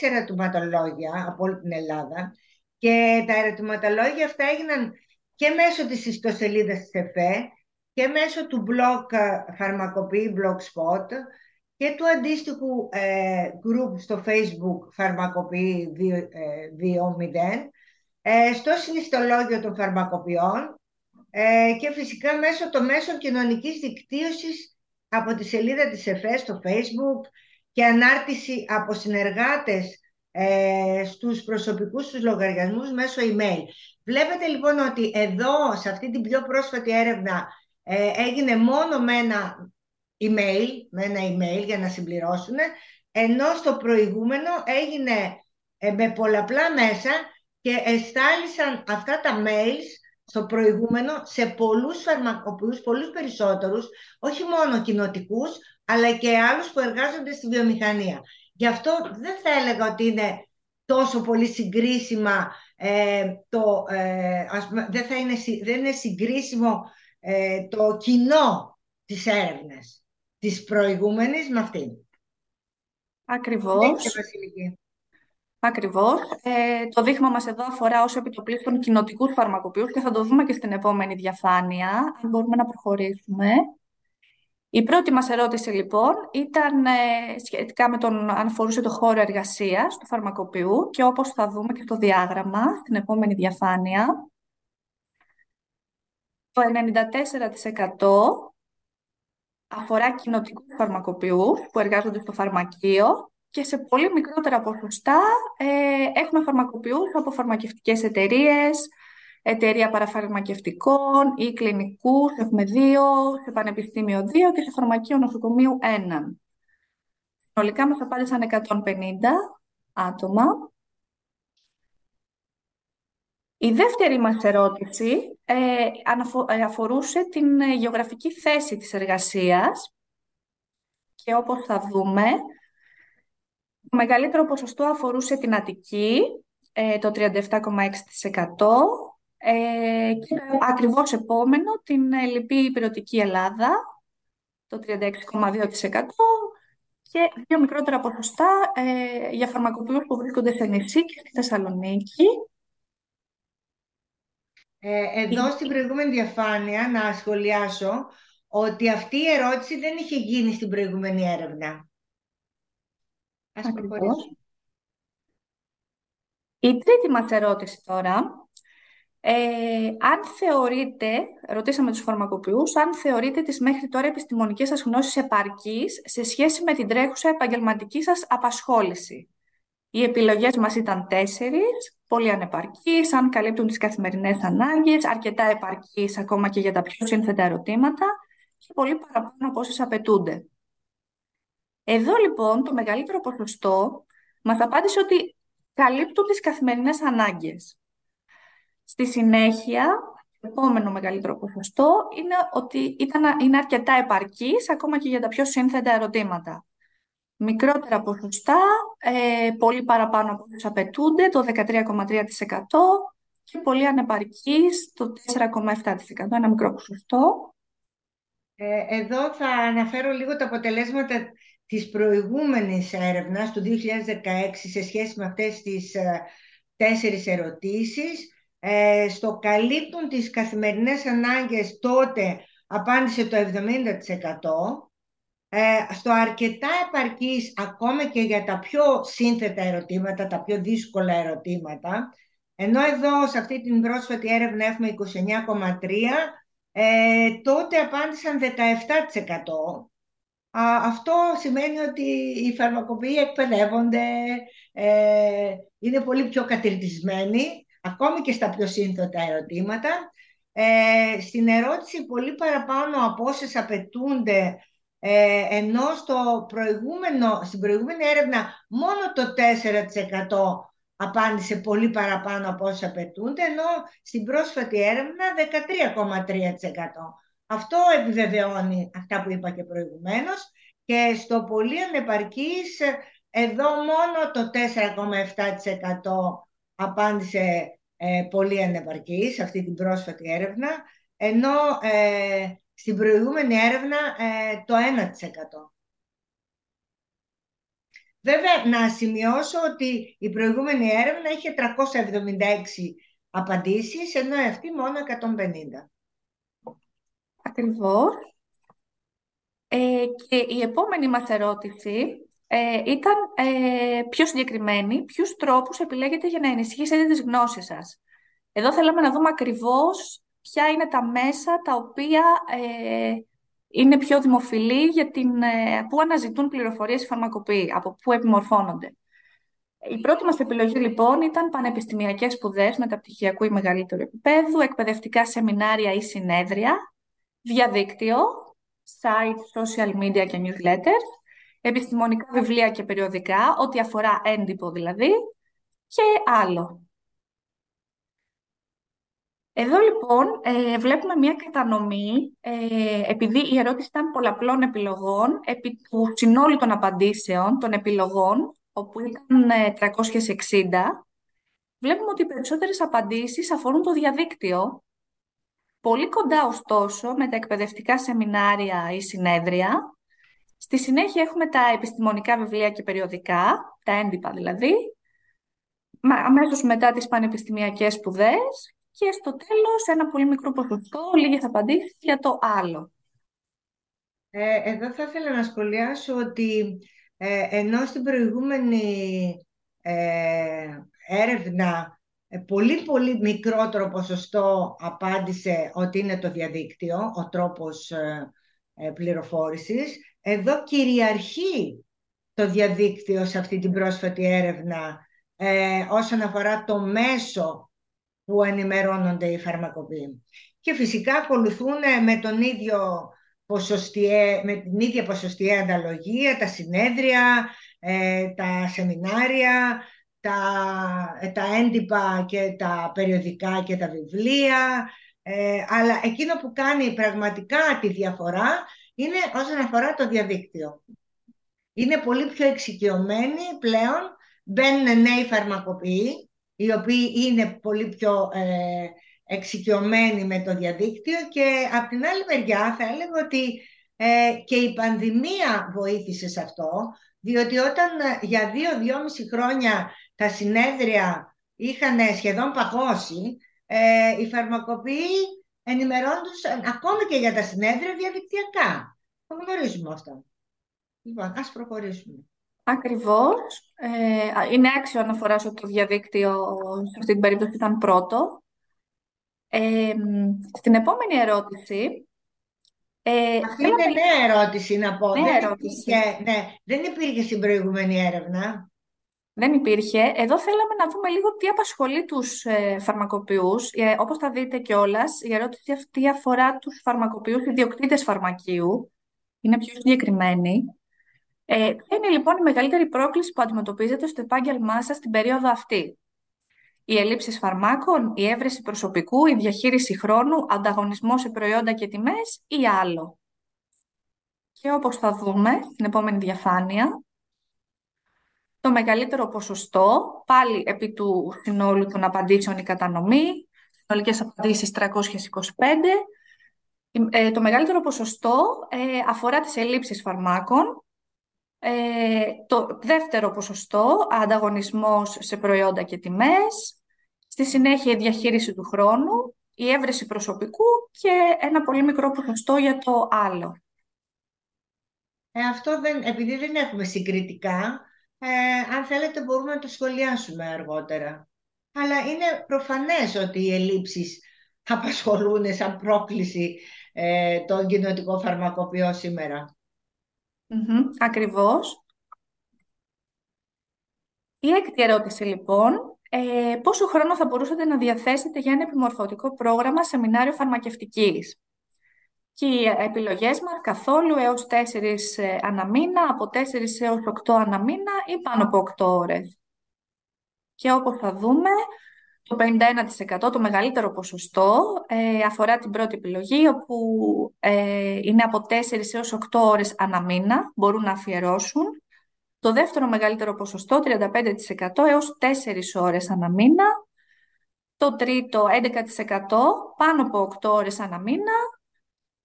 ερωτηματολόγια από όλη την Ελλάδα. Και τα ερωτηματολόγια αυτά έγιναν και μέσω της ιστοσελίδας της ΕΦΕ και μέσω του blog ε, φαρμακοποιή Blogspot και του αντίστοιχου ε, group στο facebook φαρμακοποιή 2.0 ε, στο συνιστολόγιο των φαρμακοποιών ε, και φυσικά μέσω των μέσων κοινωνικής δικτύωσης από τη σελίδα της ΕΦΕ στο Facebook και ανάρτηση από συνεργάτες ε, στους προσωπικούς τους λογαριασμούς μέσω email. Βλέπετε λοιπόν ότι εδώ, σε αυτή την πιο πρόσφατη έρευνα, ε, έγινε μόνο με ένα email, με ένα email για να συμπληρώσουν, ενώ στο προηγούμενο έγινε με πολλαπλά μέσα και εστάλησαν αυτά τα mails στο προηγούμενο σε πολλούς φαρμακοποιούς, πολλούς περισσότερους, όχι μόνο κοινοτικούς, αλλά και άλλους που εργάζονται στη βιομηχανία. Γι' αυτό δεν θα έλεγα ότι είναι τόσο πολύ συγκρίσιμα ε, το, ε, δεν, θα είναι, δεν είναι συγκρίσιμο ε, το κοινό της έρευνας της προηγούμενης με αυτήν. Ακριβώς. Ακριβώς. Ε, το δείγμα μας εδώ αφορά ως επιτοπλίστων κοινοτικούς φαρμακοποιούς και θα το δούμε και στην επόμενη διαφάνεια, αν μπορούμε να προχωρήσουμε. Η πρώτη μας ερώτηση λοιπόν ήταν ε, σχετικά με τον αν αφορούσε το χώρο εργασίας του φαρμακοποιού και όπως θα δούμε και στο διάγραμμα στην επόμενη διαφάνεια, το 94% αφορά κοινοτικούς φαρμακοποιούς που εργάζονται στο φαρμακείο και σε πολύ μικρότερα ποσοστά ε, έχουμε φαρμακοποιούς από φαρμακευτικές εταιρείες, εταιρεία παραφαρμακευτικών ή κλινικούς, έχουμε δύο, σε πανεπιστήμιο δύο και σε φαρμακείο νοσοκομείου έναν. Συνολικά μας απάντησαν 150 άτομα. Η δεύτερη μας ερώτηση ε, ε αφορούσε την γεωγραφική θέση της εργασίας και όπως θα δούμε, το μεγαλύτερο ποσοστό αφορούσε την Αττική, ε, το 37,6%. Ε, και ακριβώς επόμενο την ε, λυπή υπηρετική Ελλάδα, το 36,2% και δύο μικρότερα ποσοστά ε, για φαρμακοποιούς που βρίσκονται σε νησί και στη Θεσσαλονίκη. Ε, εδώ στην προηγούμενη διαφάνεια να σχολιάσω ότι αυτή η ερώτηση δεν είχε γίνει στην προηγούμενη έρευνα. Ας Η τρίτη μας ερώτηση τώρα. Ε, αν θεωρείτε, ρωτήσαμε τους φαρμακοποιούς, αν θεωρείτε τις μέχρι τώρα επιστημονικές σας γνώσεις επαρκείς σε σχέση με την τρέχουσα επαγγελματική σας απασχόληση; Οι επιλογές μας ήταν τέσσερις, πολύ ανεπαρκείς, αν καλύπτουν τις καθημερινές ανάγκες, αρκετά επαρκείς ακόμα και για τα πιο σύνθετα ερωτήματα και πολύ παραπάνω από όσες απαιτούνται. Εδώ λοιπόν το μεγαλύτερο ποσοστό μας απάντησε ότι καλύπτουν τις καθημερινές ανάγκες. Στη συνέχεια, το επόμενο μεγαλύτερο ποσοστό είναι ότι ήταν, είναι αρκετά επαρκής ακόμα και για τα πιο σύνθετα ερωτήματα. Μικρότερα ποσοστά, ε, πολύ παραπάνω από όσους απαιτούνται, το 13,3% και πολύ ανεπαρκής, το 4,7%, ένα μικρό ποσοστό. Ε, εδώ θα αναφέρω λίγο τα αποτελέσματα της προηγούμενης έρευνας του 2016 σε σχέση με αυτές τις ε, τέσσερις ερωτήσεις. Ε, στο καλύπτουν τις καθημερινές ανάγκες τότε απάντησε το 70%. Ε, στο αρκετά επαρκής ακόμα και για τα πιο σύνθετα ερωτήματα, τα πιο δύσκολα ερωτήματα, ενώ εδώ σε αυτή την πρόσφατη έρευνα έχουμε 29,3, ε, τότε απάντησαν 17% αυτό σημαίνει ότι οι φαρμακοποιοί εκπαιδεύονται, ε, είναι πολύ πιο κατηρτισμένοι, ακόμη και στα πιο σύνθετα ερωτήματα. Ε, στην ερώτηση πολύ παραπάνω από όσες απαιτούνται ε, ενώ στο προηγούμενο, στην προηγούμενη έρευνα μόνο το 4% απάντησε πολύ παραπάνω από όσα απαιτούνται, ενώ στην πρόσφατη έρευνα 13,3%. Αυτό επιβεβαιώνει αυτά που είπα και προηγουμένως και στο πολύ ανεπαρκής εδώ μόνο το 4,7% απάντησε ε, πολύ ανεπαρκής αυτή την πρόσφατη έρευνα, ενώ ε, στην προηγούμενη έρευνα ε, το 1%. Βέβαια, να σημειώσω ότι η προηγούμενη έρευνα είχε 376 απαντήσεις, ενώ αυτή μόνο 150. Ακριβώς. Ε, και η επόμενη μας ερώτηση ε, ήταν ε, πιο συγκεκριμένη. Ποιους τρόπους επιλέγετε για να ενισχύσετε τις γνώσεις σας; Εδώ θέλαμε να δούμε ακριβώς ποια είναι τα μέσα τα οποία ε, είναι πιο δημοφιλή για την, ε, που αναζητούν πληροφορίες οι φαρμακοποιοί, από πού επιμορφώνονται. Η πρώτη μας επιλογή λοιπόν ήταν πανεπιστημιακές σπουδές μεταπτυχιακού ή μεγαλύτερου επίπεδου, εκπαιδευτικά σεμινάρια ή συνέδρια, διαδίκτυο, site, social media και newsletters, επιστημονικά βιβλία και περιοδικά, ό,τι αφορά έντυπο δηλαδή, και άλλο. Εδώ λοιπόν ε, βλέπουμε μια κατανομή, ε, επειδή η ερώτηση ήταν πολλαπλών επιλογών, επί του συνόλου των απαντήσεων, των επιλογών, όπου ήταν 360, ε, βλέπουμε ότι οι περισσότερες απαντήσεις αφορούν το διαδίκτυο, πολύ κοντά ωστόσο με τα εκπαιδευτικά σεμινάρια ή συνέδρια. Στη συνέχεια έχουμε τα επιστημονικά βιβλία και περιοδικά, τα έντυπα δηλαδή, αμέσως μετά τις πανεπιστημιακές σπουδές και στο τέλος ένα πολύ μικρό ποσοστό, λίγες απαντήσεις για το άλλο. Ε, εδώ θα ήθελα να σχολιάσω ότι ε, ενώ στην προηγούμενη ε, έρευνα ε, πολύ πολύ μικρότερο ποσοστό απάντησε ότι είναι το διαδίκτυο, ο τρόπος ε, πληροφόρησης, εδώ κυριαρχεί το διαδίκτυο σε αυτή την πρόσφατη έρευνα όσον αφορά το μέσο που ενημερώνονται οι φαρμακοποιοί. Και φυσικά ακολουθούν με, τον ίδιο ποσοστιαί, με την ίδια ποσοστιαία ανταλογία τα συνέδρια, ε, τα σεμινάρια, τα, ε, τα έντυπα και τα περιοδικά και τα βιβλία. Ε, αλλά εκείνο που κάνει πραγματικά τη διαφορά είναι όσον αφορά το διαδίκτυο. Είναι πολύ πιο εξοικειωμένοι πλέον, μπαίνουν νέοι φαρμακοποιοί, οι οποίοι είναι πολύ πιο ε, εξοικειωμένοι με το διαδίκτυο και από την άλλη μεριά θα έλεγα ότι ε, και η πανδημία βοήθησε σε αυτό, διότι όταν ε, για δύο-δυόμιση χρόνια τα συνέδρια είχαν σχεδόν παγώσει, ε, οι φαρμακοποιοί ενημερώνονταν ακόμη και για τα συνέδρια διαδικτυακά. Το γνωρίζουμε αυτό. Λοιπόν, ας προχωρήσουμε. Ακριβώς. Ε, είναι άξιο να φοράσω το διαδίκτυο, σε αυτή την περίπτωση ήταν πρώτο. Ε, στην επόμενη ερώτηση... Ε, Αυτή είναι νέα ερώτηση να πω. Νέα δεν ερώτηση. Υπήρχε, ναι, δεν υπήρχε στην προηγούμενη έρευνα. Δεν υπήρχε. Εδώ θέλαμε να δούμε λίγο τι απασχολεί τους ε, φαρμακοποιούς. Ε, όπως θα δείτε κιόλας, η ερώτηση αυτή αφορά τους φαρμακοποιούς ιδιοκτήτες φαρμακείου. Είναι πιο συγκεκριμένη. Ε, ποια είναι λοιπόν η μεγαλύτερη πρόκληση που αντιμετωπίζετε στο επάγγελμά σας στην περίοδο αυτή; Οι ελλείψεις φαρμάκων, η έβρεση προσωπικού, η διαχείριση χρόνου, ανταγωνισμός σε προϊόντα και τιμές ή άλλο; Και όπως θα δούμε στην επόμενη διαφάνεια, το μεγαλύτερο ποσοστό, πάλι επί του συνόλου των απαντήσεων η κατανομή, συνολικές απαντήσεις 325, ε, το μεγαλύτερο ποσοστό ε, αφορά τις ελλείψεις φαρμάκων, ε, το δεύτερο ποσοστό, ανταγωνισμός σε προϊόντα και τιμές. Στη συνέχεια η διαχείριση του χρόνου, η έβρεση προσωπικού και ένα πολύ μικρό ποσοστό για το άλλο. Ε, αυτό δεν, επειδή δεν έχουμε συγκριτικά, ε, αν θέλετε μπορούμε να το σχολιάσουμε αργότερα. Αλλά είναι προφανές ότι οι ελλείψεις απασχολούν σαν πρόκληση ε, τον κοινωτικό φαρμακοποιό σήμερα. Mm-hmm, ακριβώς. Η έκτη ερώτηση λοιπόν, ε, πόσο χρόνο θα μπορούσατε να διαθέσετε για ένα επιμορφωτικό πρόγραμμα σεμινάριο φαρμακευτικής; Και οι επιλογές μας καθόλου έως 4 ε, αναμήνα, από 4 έως 8 αναμήνα ή πάνω από 8 ώρες. Και όπως θα δούμε, το 51% το μεγαλύτερο ποσοστό ε, αφορά την πρώτη επιλογή, όπου ε, είναι από 4 έως 8 ώρες αναμήνα, μπορούν να αφιερώσουν. Το δεύτερο μεγαλύτερο ποσοστό, 35% έως 4 ώρες αναμήνα. Το τρίτο, 11% πάνω από 8 ώρες αναμήνα.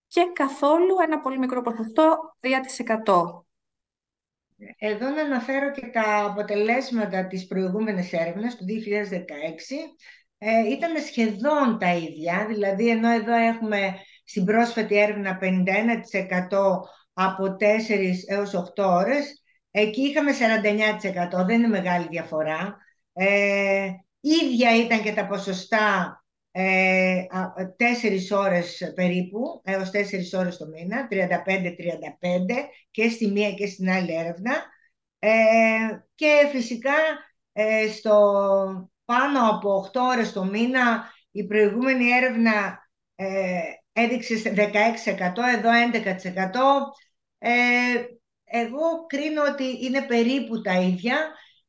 Και καθόλου ένα πολύ μικρό ποσοστό, 3%. Εδώ να αναφέρω και τα αποτελέσματα της προηγούμενης έρευνας του 2016. Ε, ήταν σχεδόν τα ίδια, δηλαδή ενώ εδώ έχουμε στην πρόσφατη έρευνα 51% από 4 έως 8 ώρες, εκεί είχαμε 49%, δεν είναι μεγάλη διαφορά. Ε, ίδια ήταν και τα ποσοστά ε, τέσσερις ώρες περίπου, έως τέσσερις ώρες το μήνα, 35-35 και στη μία και στην άλλη έρευνα. Ε, και φυσικά ε, στο πάνω από 8 ώρες το μήνα η προηγούμενη έρευνα ε, έδειξε 16%, εδώ 11%. Ε, εγώ κρίνω ότι είναι περίπου τα ίδια.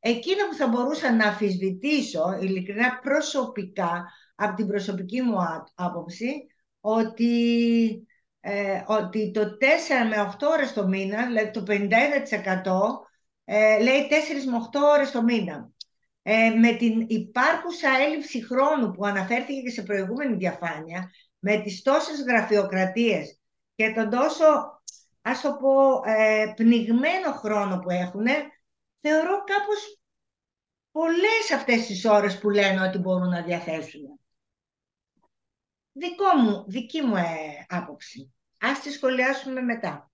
Εκείνο που θα μπορούσα να αφισβητήσω, ειλικρινά προσωπικά, από την προσωπική μου άποψη ότι, ε, ότι το 4 με 8 ώρες το μήνα, δηλαδή το 51% ε, λέει 4 με 8 ώρες το μήνα. Ε, με την υπάρχουσα έλλειψη χρόνου που αναφέρθηκε και σε προηγούμενη διαφάνεια, με τις τόσες γραφειοκρατίες και τον τόσο, ας το πω, ε, πνιγμένο χρόνο που έχουν, θεωρώ κάπως πολλές αυτές τις ώρες που λένε ότι μπορούν να διαθέσουν. Δικό μου, δική μου ε, άποψη. Ας τη σχολιάσουμε μετά.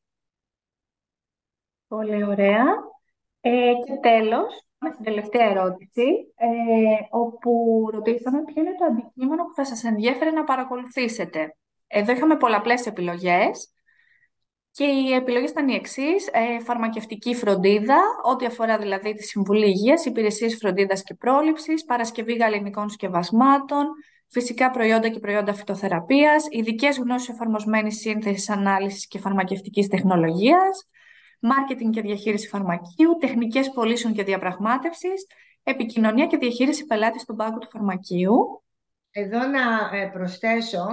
Πολύ ωραία. Ε, και τέλος, με την τελευταία ερώτηση, ε, όπου ρωτήσαμε ποιο είναι το αντικείμενο που θα σας ενδιέφερε να παρακολουθήσετε. Εδώ είχαμε πολλαπλές επιλογές και οι επιλογές ήταν οι εξής. Ε, φαρμακευτική φροντίδα, ό,τι αφορά δηλαδή τη Συμβουλή Υγείας, υπηρεσίες φροντίδας και πρόληψης, παρασκευή γαλλινικών σκευασμάτων, φυσικά προϊόντα και προϊόντα φυτοθεραπείας, ειδικές γνώσεις εφαρμοσμένης σύνθεσης, ανάλυσης και φαρμακευτικής τεχνολογίας, μάρκετινγκ και διαχείριση φαρμακείου, τεχνικές πωλήσεων και διαπραγμάτευσης, επικοινωνία και διαχείριση πελάτης στον πάγκο του φαρμακείου. Εδώ να ε, προσθέσω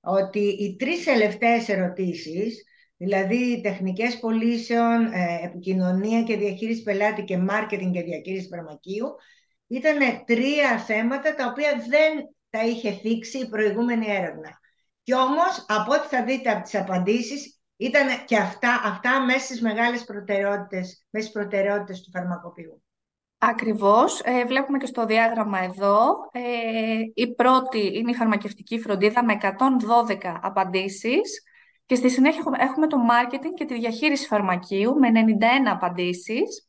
ότι οι τρεις τελευταίες ερωτήσεις, δηλαδή τεχνικές πωλήσεων, ε, επικοινωνία και διαχείριση πελάτη και μάρκετινγκ και διαχείριση φαρμακείου, ήταν τρία θέματα τα οποία δεν τα είχε θίξει η προηγούμενη έρευνα. Και όμως, από ό,τι θα δείτε από τις απαντήσεις, ήταν και αυτά, αυτά μέσα στις μεγάλες προτεραιότητες, μέσα στις προτεραιότητες του φαρμακοποιού. Ακριβώς. Ε, βλέπουμε και στο διάγραμμα εδώ. Ε, η πρώτη είναι η φαρμακευτική φροντίδα με 112 απαντήσεις και στη συνέχεια έχουμε το marketing και τη διαχείριση φαρμακείου με 91 απαντήσεις.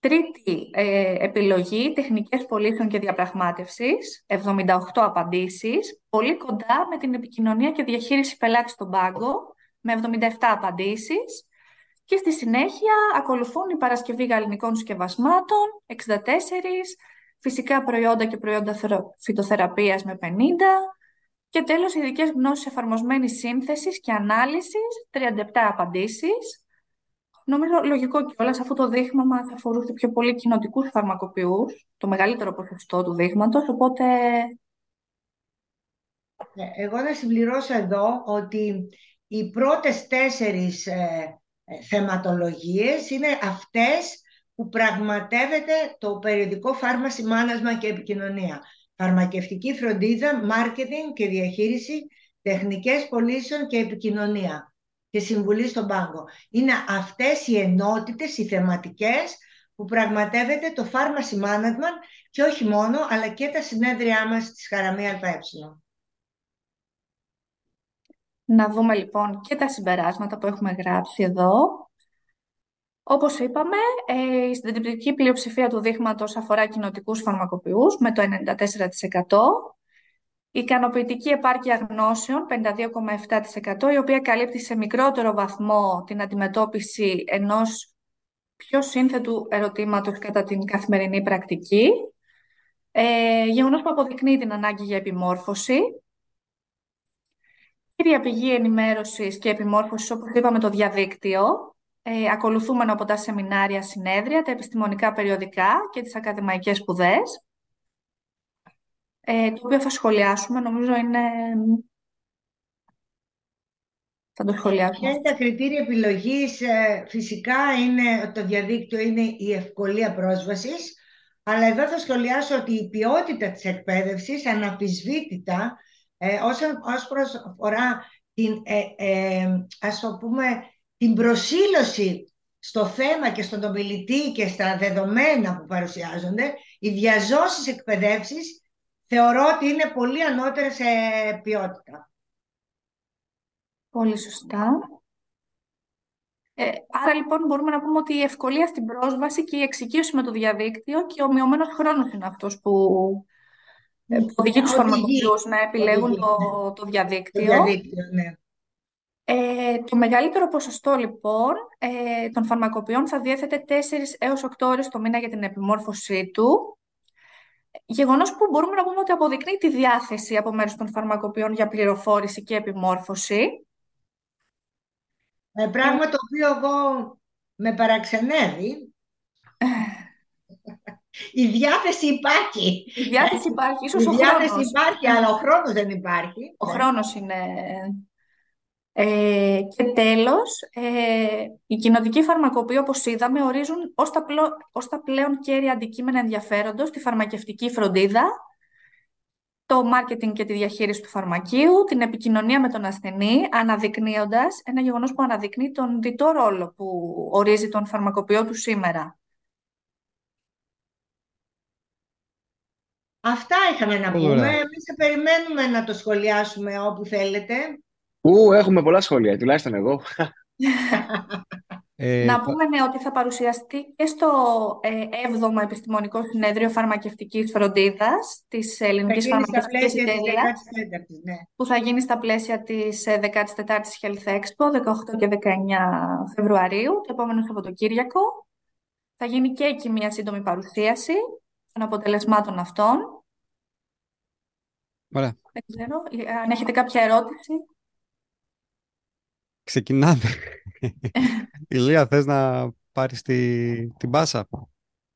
Τρίτη ε, επιλογή, τεχνικές πωλήσεων και διαπραγμάτευσης, 78 απαντήσεις, πολύ κοντά με την επικοινωνία και διαχείριση πελάτης στον πάγκο, με 77 απαντήσεις. Και στη συνέχεια ακολουθούν η παρασκευή γαλλινικών σκευασμάτων, 64, φυσικά προϊόντα και προϊόντα φυτοθεραπείας με 50, και τέλος ειδικές γνώσεις εφαρμοσμένης σύνθεσης και ανάλυσης, 37 απαντήσεις. Νομίζω λογικό κιόλας, αφού το δείγμα μας αφορούσε πιο πολύ κοινοτικούς φαρμακοποιούς, το μεγαλύτερο ποσοστό του δείγματος. Οπότε. Ναι, εγώ να συμπληρώσω εδώ ότι οι πρώτες τέσσερις ε, ε, θεματολογίες είναι αυτές που πραγματεύεται το περιοδικό φάρμαση μάνασμα και επικοινωνία. Φαρμακευτική φροντίδα, μάρκετινγκ και διαχείριση, τεχνικές πωλήσεων και επικοινωνία και συμβουλή στον πάγκο. Είναι αυτές οι ενότητες, οι θεματικές που πραγματεύεται το Pharmacy Management και όχι μόνο, αλλά και τα συνέδριά μας της Χαραμή ΑΕ. Να δούμε λοιπόν και τα συμπεράσματα που έχουμε γράψει εδώ. Όπως είπαμε, ε, η συντριπτική πλειοψηφία του δείγματος αφορά κοινοτικούς φαρμακοποιούς με το 94%. Η ικανοποιητική επάρκεια γνώσεων, 52,7%, η οποία καλύπτει σε μικρότερο βαθμό την αντιμετώπιση ενός πιο σύνθετου ερωτήματος κατά την καθημερινή πρακτική. Ε, γεγονός που αποδεικνύει την ανάγκη για επιμόρφωση. κύρια πηγή ενημέρωσης και επιμόρφωσης, όπως είπαμε, το διαδίκτυο. Ε, ακολουθούμε από τα σεμινάρια, συνέδρια, τα επιστημονικά περιοδικά και τις ακαδημαϊκές σπουδές. Ε, το οποίο θα σχολιάσουμε, νομίζω είναι... Θα το σχολιάσουμε. Ποια είναι τα κριτήρια επιλογής. Ε, φυσικά είναι, το διαδίκτυο είναι η ευκολία πρόσβασης, αλλά εδώ θα σχολιάσω ότι η ποιότητα της εκπαίδευσης αναφυσβήτητα ε, όσον, ως προσφορά την, ε, ε, ας το πούμε, την προσήλωση στο θέμα και στον ομιλητή και στα δεδομένα που παρουσιάζονται, οι διαζώσεις εκπαιδεύσεις θεωρώ ότι είναι πολύ ανώτερες σε ποιότητα. Πολύ σωστά. Ε, άρα λοιπόν μπορούμε να πούμε ότι η ευκολία στην πρόσβαση και η εξοικείωση με το διαδίκτυο και ο μειωμένος χρόνος είναι αυτός που ε, που οδηγεί τους φαρμακοποιούς να επιλέγουν το, το διαδίκτυο. Το διαδίκτυο, ναι. Ε, το μεγαλύτερο ποσοστό λοιπόν ε, των φαρμακοποιών θα διέθετε 4 έως 8 ώρες το μήνα για την επιμόρφωσή του. Γεγονός που μπορούμε να πούμε ότι αποδεικνύει τη διάθεση από μέρους των φαρμακοποιών για πληροφόρηση και επιμόρφωση. Ε, πράγμα το οποίο εγώ με παραξενεύει. Η διάθεση υπάρχει. Η διάθεση υπάρχει, ίσως Η ο διάθεση χρόνος. υπάρχει, αλλά ο χρόνος δεν υπάρχει. Ο χρόνος είναι... Ε, και τέλος, ε, οι κοινοτικοί φαρμακοποιοί, όπως είδαμε, ορίζουν ως τα, πλο, ως τα πλέον κέρια αντικείμενα ενδιαφέροντος τη φαρμακευτική φροντίδα, το μάρκετινγκ και τη διαχείριση του φαρμακείου, την επικοινωνία με τον ασθενή, αναδεικνύοντας ένα γεγονός που αναδεικνύει τον διτό ρόλο που ορίζει τον φαρμακοποιό του σήμερα. Αυτά είχαμε να Πολύ πούμε. ωραία. Εμείς θα περιμένουμε να το σχολιάσουμε όπου θέλετε. Ου, έχουμε πολλά σχόλια, τουλάχιστον εγώ. Ε, Να πούμε ναι, ότι θα παρουσιαστεί και στο ε, 7ο Επιστημονικό Συνέδριο Φαρμακευτικής Φροντίδας της Θα Ελληνικής γίνει στα Φαρμακευτικής πλαίσια της Εταιρείας, 14ης, ναι. που θα γίνει στα πλαίσια της ε, 14ης Health Expo, 18 και 19 Φεβρουαρίου, το επόμενο Σαββατοκύριακο. Θα γίνει και εκεί μια σύντομη παρουσίαση των αποτελεσμάτων αυτών. Ωραία. Δεν ξέρω, ε, αν έχετε κάποια ερώτηση. Ξεκινάμε. Ηλία, θες να πάρεις τη, την πάσα;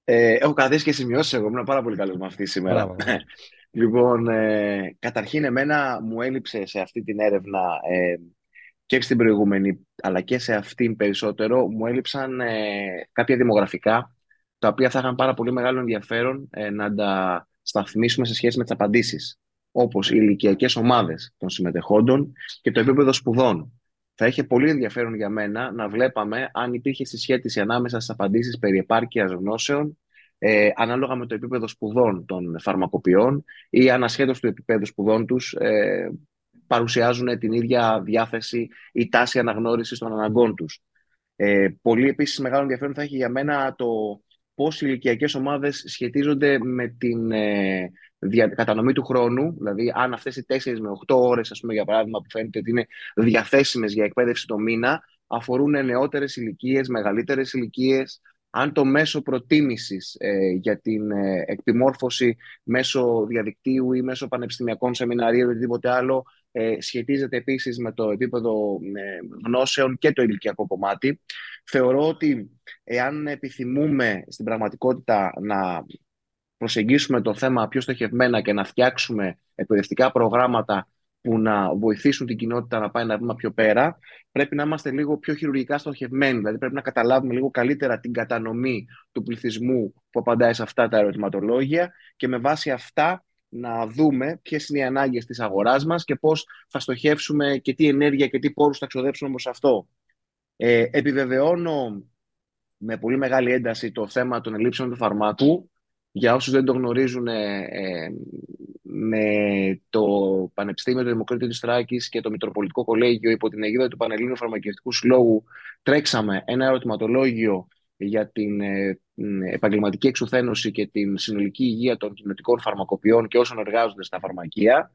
Ε, έχω καθίσει και σημειώσεις εγώ, ήμουν πάρα πολύ καλός με αυτή σήμερα. Μπράβο, μπράβο. Λοιπόν, ε, καταρχήν εμένα μου έλειψε σε αυτή την έρευνα ε, και στην προηγούμενη, αλλά και σε αυτήν περισσότερο, μου έλειψαν ε, κάποια δημογραφικά, τα οποία θα είχαν πάρα πολύ μεγάλο ενδιαφέρον ε, να τα σταθμίσουμε σε σχέση με τις απαντήσεις, όπως οι ηλικιακές ομάδες των συμμετεχόντων και το επίπεδο σπουδών. Θα είχε πολύ ενδιαφέρον για μένα να βλέπαμε αν υπήρχε συσχέτιση ανάμεσα στις απαντήσεις περί επάρκειας γνώσεων ε, ανάλογα με το επίπεδο σπουδών των φαρμακοποιών ή ανασχέτως του επίπεδου σπουδών τους ε, παρουσιάζουν την ίδια διάθεση ή τάση αναγνώρισης των αναγκών τους. Ε, πολύ επίσης μεγάλο ενδιαφέρον θα έχει για μένα το πώς οι ηλικιακές ομάδες σχετίζονται με την ε, δια, κατανομή του χρόνου, δηλαδή αν αυτές οι 4 με 8 ώρες, ας πούμε, για παράδειγμα, που φαίνεται ότι είναι διαθέσιμες για εκπαίδευση το μήνα, αφορούν νεότερες ηλικίες, μεγαλύτερες ηλικίες, αν το μέσο προτίμησης ε, για την ε, εκπιμόρφωση μέσω διαδικτύου ή μέσω πανεπιστημιακών σεμιναρίων ή οτιδήποτε άλλο ε, σχετίζεται επίσης με το επίπεδο ε, γνώσεων και το ηλικιακό κομμάτι. Θεωρώ ότι εάν επιθυμούμε στην πραγματικότητα να προσεγγίσουμε το θέμα πιο στοχευμένα και να φτιάξουμε εκπαιδευτικά προγράμματα που να βοηθήσουν την κοινότητα να πάει ένα βήμα πιο πέρα, πρέπει να είμαστε λίγο πιο χειρουργικά στοχευμένοι. Δηλαδή, πρέπει να καταλάβουμε λίγο καλύτερα την κατανομή του πληθυσμού που απαντάει σε αυτά τα ερωτηματολόγια και με βάση αυτά να δούμε ποιες είναι οι ανάγκες της αγοράς μας και πώς θα στοχεύσουμε και τι ενέργεια και τι πόρους θα ξοδέψουμε προς αυτό. Ε, επιβεβαιώνω με πολύ μεγάλη ένταση το θέμα των ελλείψεων του φαρμάκου. Για όσους δεν το γνωρίζουν, ε, ε, με το Πανεπιστήμιο του Δημοκρατίου της Θράκης και το Μητροπολιτικό Κολέγιο υπό την αιγύδα του Πανελλήνιου Φαρμακευτικού Συλλόγου τρέξαμε ένα ερωτηματολόγιο για την ε, επαγγελματική εξουθένωση και την συνολική υγεία των κοινωτικών φαρμακοποιών και όσων εργάζονται στα φαρμακεία.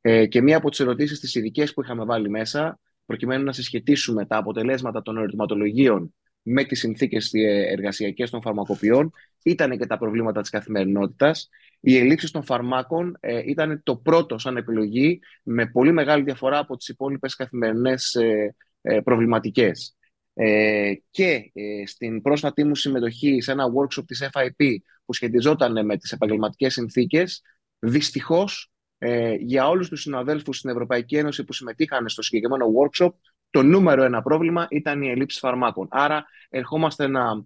Ε, και μία από τις ερωτήσεις τις ειδικές που είχαμε βάλει μέσα, προκειμένου να συσχετίσουμε τα αποτελέσματα των ερωτηματολογίων με τις συνθήκες εργασιακές των φαρμακοποιών ήταν και τα προβλήματα της καθημερινότητας. Οι ελλείψεις των φαρμάκων ε, ήταν το πρώτο σαν επιλογή με πολύ μεγάλη διαφορά από τις υπόλοιπες καθημερινές ε, ε, προβληματικές. Ε, και ε, στην πρόσφατη μου συμμετοχή σε ένα workshop της FIP που σχετιζόταν με τις επαγγελματικές συνθήκες, δυστυχώς ε, για όλους τους συναδέλφους στην Ευρωπαϊκή Ένωση που συμμετείχαν στο συγκεκριμένο workshop, το νούμερο ένα πρόβλημα ήταν η ελλείψη φαρμάκων. Άρα ερχόμαστε να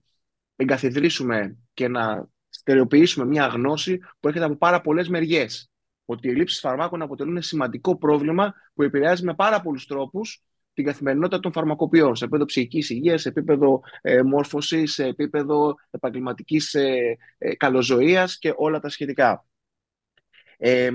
εγκαθιδρύσουμε και να στερεοποιήσουμε μια γνώση που έρχεται από πάρα πολλές μεριές. Ότι οι ελλείψεις φαρμάκων αποτελούν σημαντικό πρόβλημα που επηρεάζει με πάρα πολλούς τρόπους την καθημερινότητα των φαρμακοποιών σε επίπεδο ψυχικής υγείας, σε επίπεδο ε, μόρφωσης, σε επίπεδο επαγγελματικής ε, ε, καλοζωίας και όλα τα σχετικά. Ε,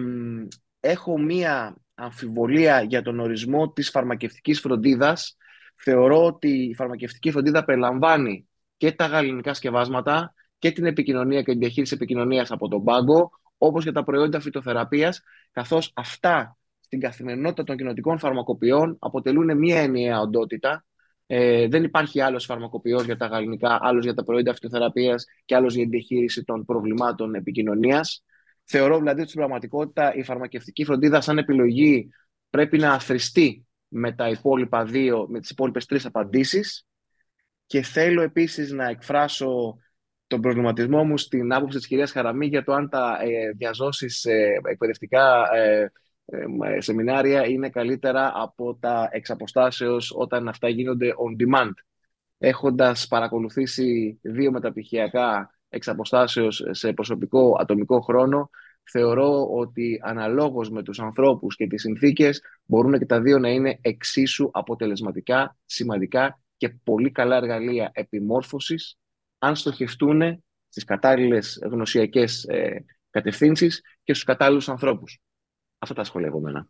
έχω μία αμφιβολία για τον ορισμό της φαρμακευτικής φροντίδας. Θεωρώ ότι η φαρμακευτική φροντίδα περιλαμβάνει και τα γαλλικά σκευάσματα και την επικοινωνία και την διαχείριση επικοινωνίας από τον πάγκο, όπως και τα προϊόντα φυτοθεραπείας, καθώς αυτά στην καθημερινότητα των κοινοτικών φαρμακοποιών αποτελούν μία ενιαία οντότητα. Ε, δεν υπάρχει άλλος φαρμακοποιός για τα γαλλικά, άλλος για τα προϊόντα φυτοθεραπείας και άλλος για την διαχείριση των προβλημάτων επικοινωνίας. Θεωρώ δηλαδή ότι στην πραγματικότητα η φαρμακευτική φροντίδα σαν επιλογή πρέπει να αθρηστεί με, τα υπόλοιπα δύο, με τις υπόλοιπες τρεις απαντήσεις και θέλω επίσης να εκφράσω τον προβληματισμό μου στην άποψη της κυρίας Χαραμή για το αν τα ε, διαζώσεις ε, εκπαιδευτικά ε, ε, σεμινάρια είναι καλύτερα από τα εξ όταν αυτά γίνονται on demand. Έχοντας παρακολουθήσει δύο μεταπτυχιακά εξ σε προσωπικό ατομικό χρόνο, θεωρώ ότι αναλόγως με τους ανθρώπους και τις συνθήκες μπορούν και τα δύο να είναι εξίσου αποτελεσματικά, σημαντικά και πολύ καλά εργαλεία επιμόρφωσης αν στοχευτούν στις κατάλληλες γνωσιακές ε, κατευθύνσεις και στους κατάλληλους ανθρώπους. Αυτά τα σχόλια από μένα.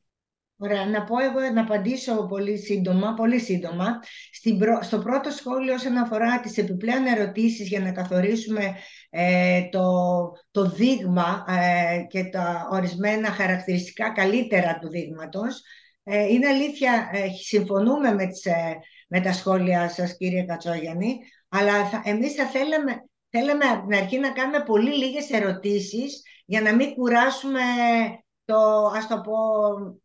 Ωραία, να πω εγώ να απαντήσω πολύ σύντομα, πολύ σύντομα. Στην στο πρώτο σχόλιο όσον αφορά τις επιπλέον ερωτήσεις για να καθορίσουμε ε, το, το δείγμα ε, και τα ορισμένα χαρακτηριστικά καλύτερα του δείγματος, ε, είναι αλήθεια, συμφωνούμε με, τις, με τα σχόλια σας κύριε Κατσόγιαννη, αλλά θα, εμείς θα θέλαμε, θέλαμε από την αρχή να κάνουμε πολύ λίγες ερωτήσεις για να μην κουράσουμε το, ας το, πω,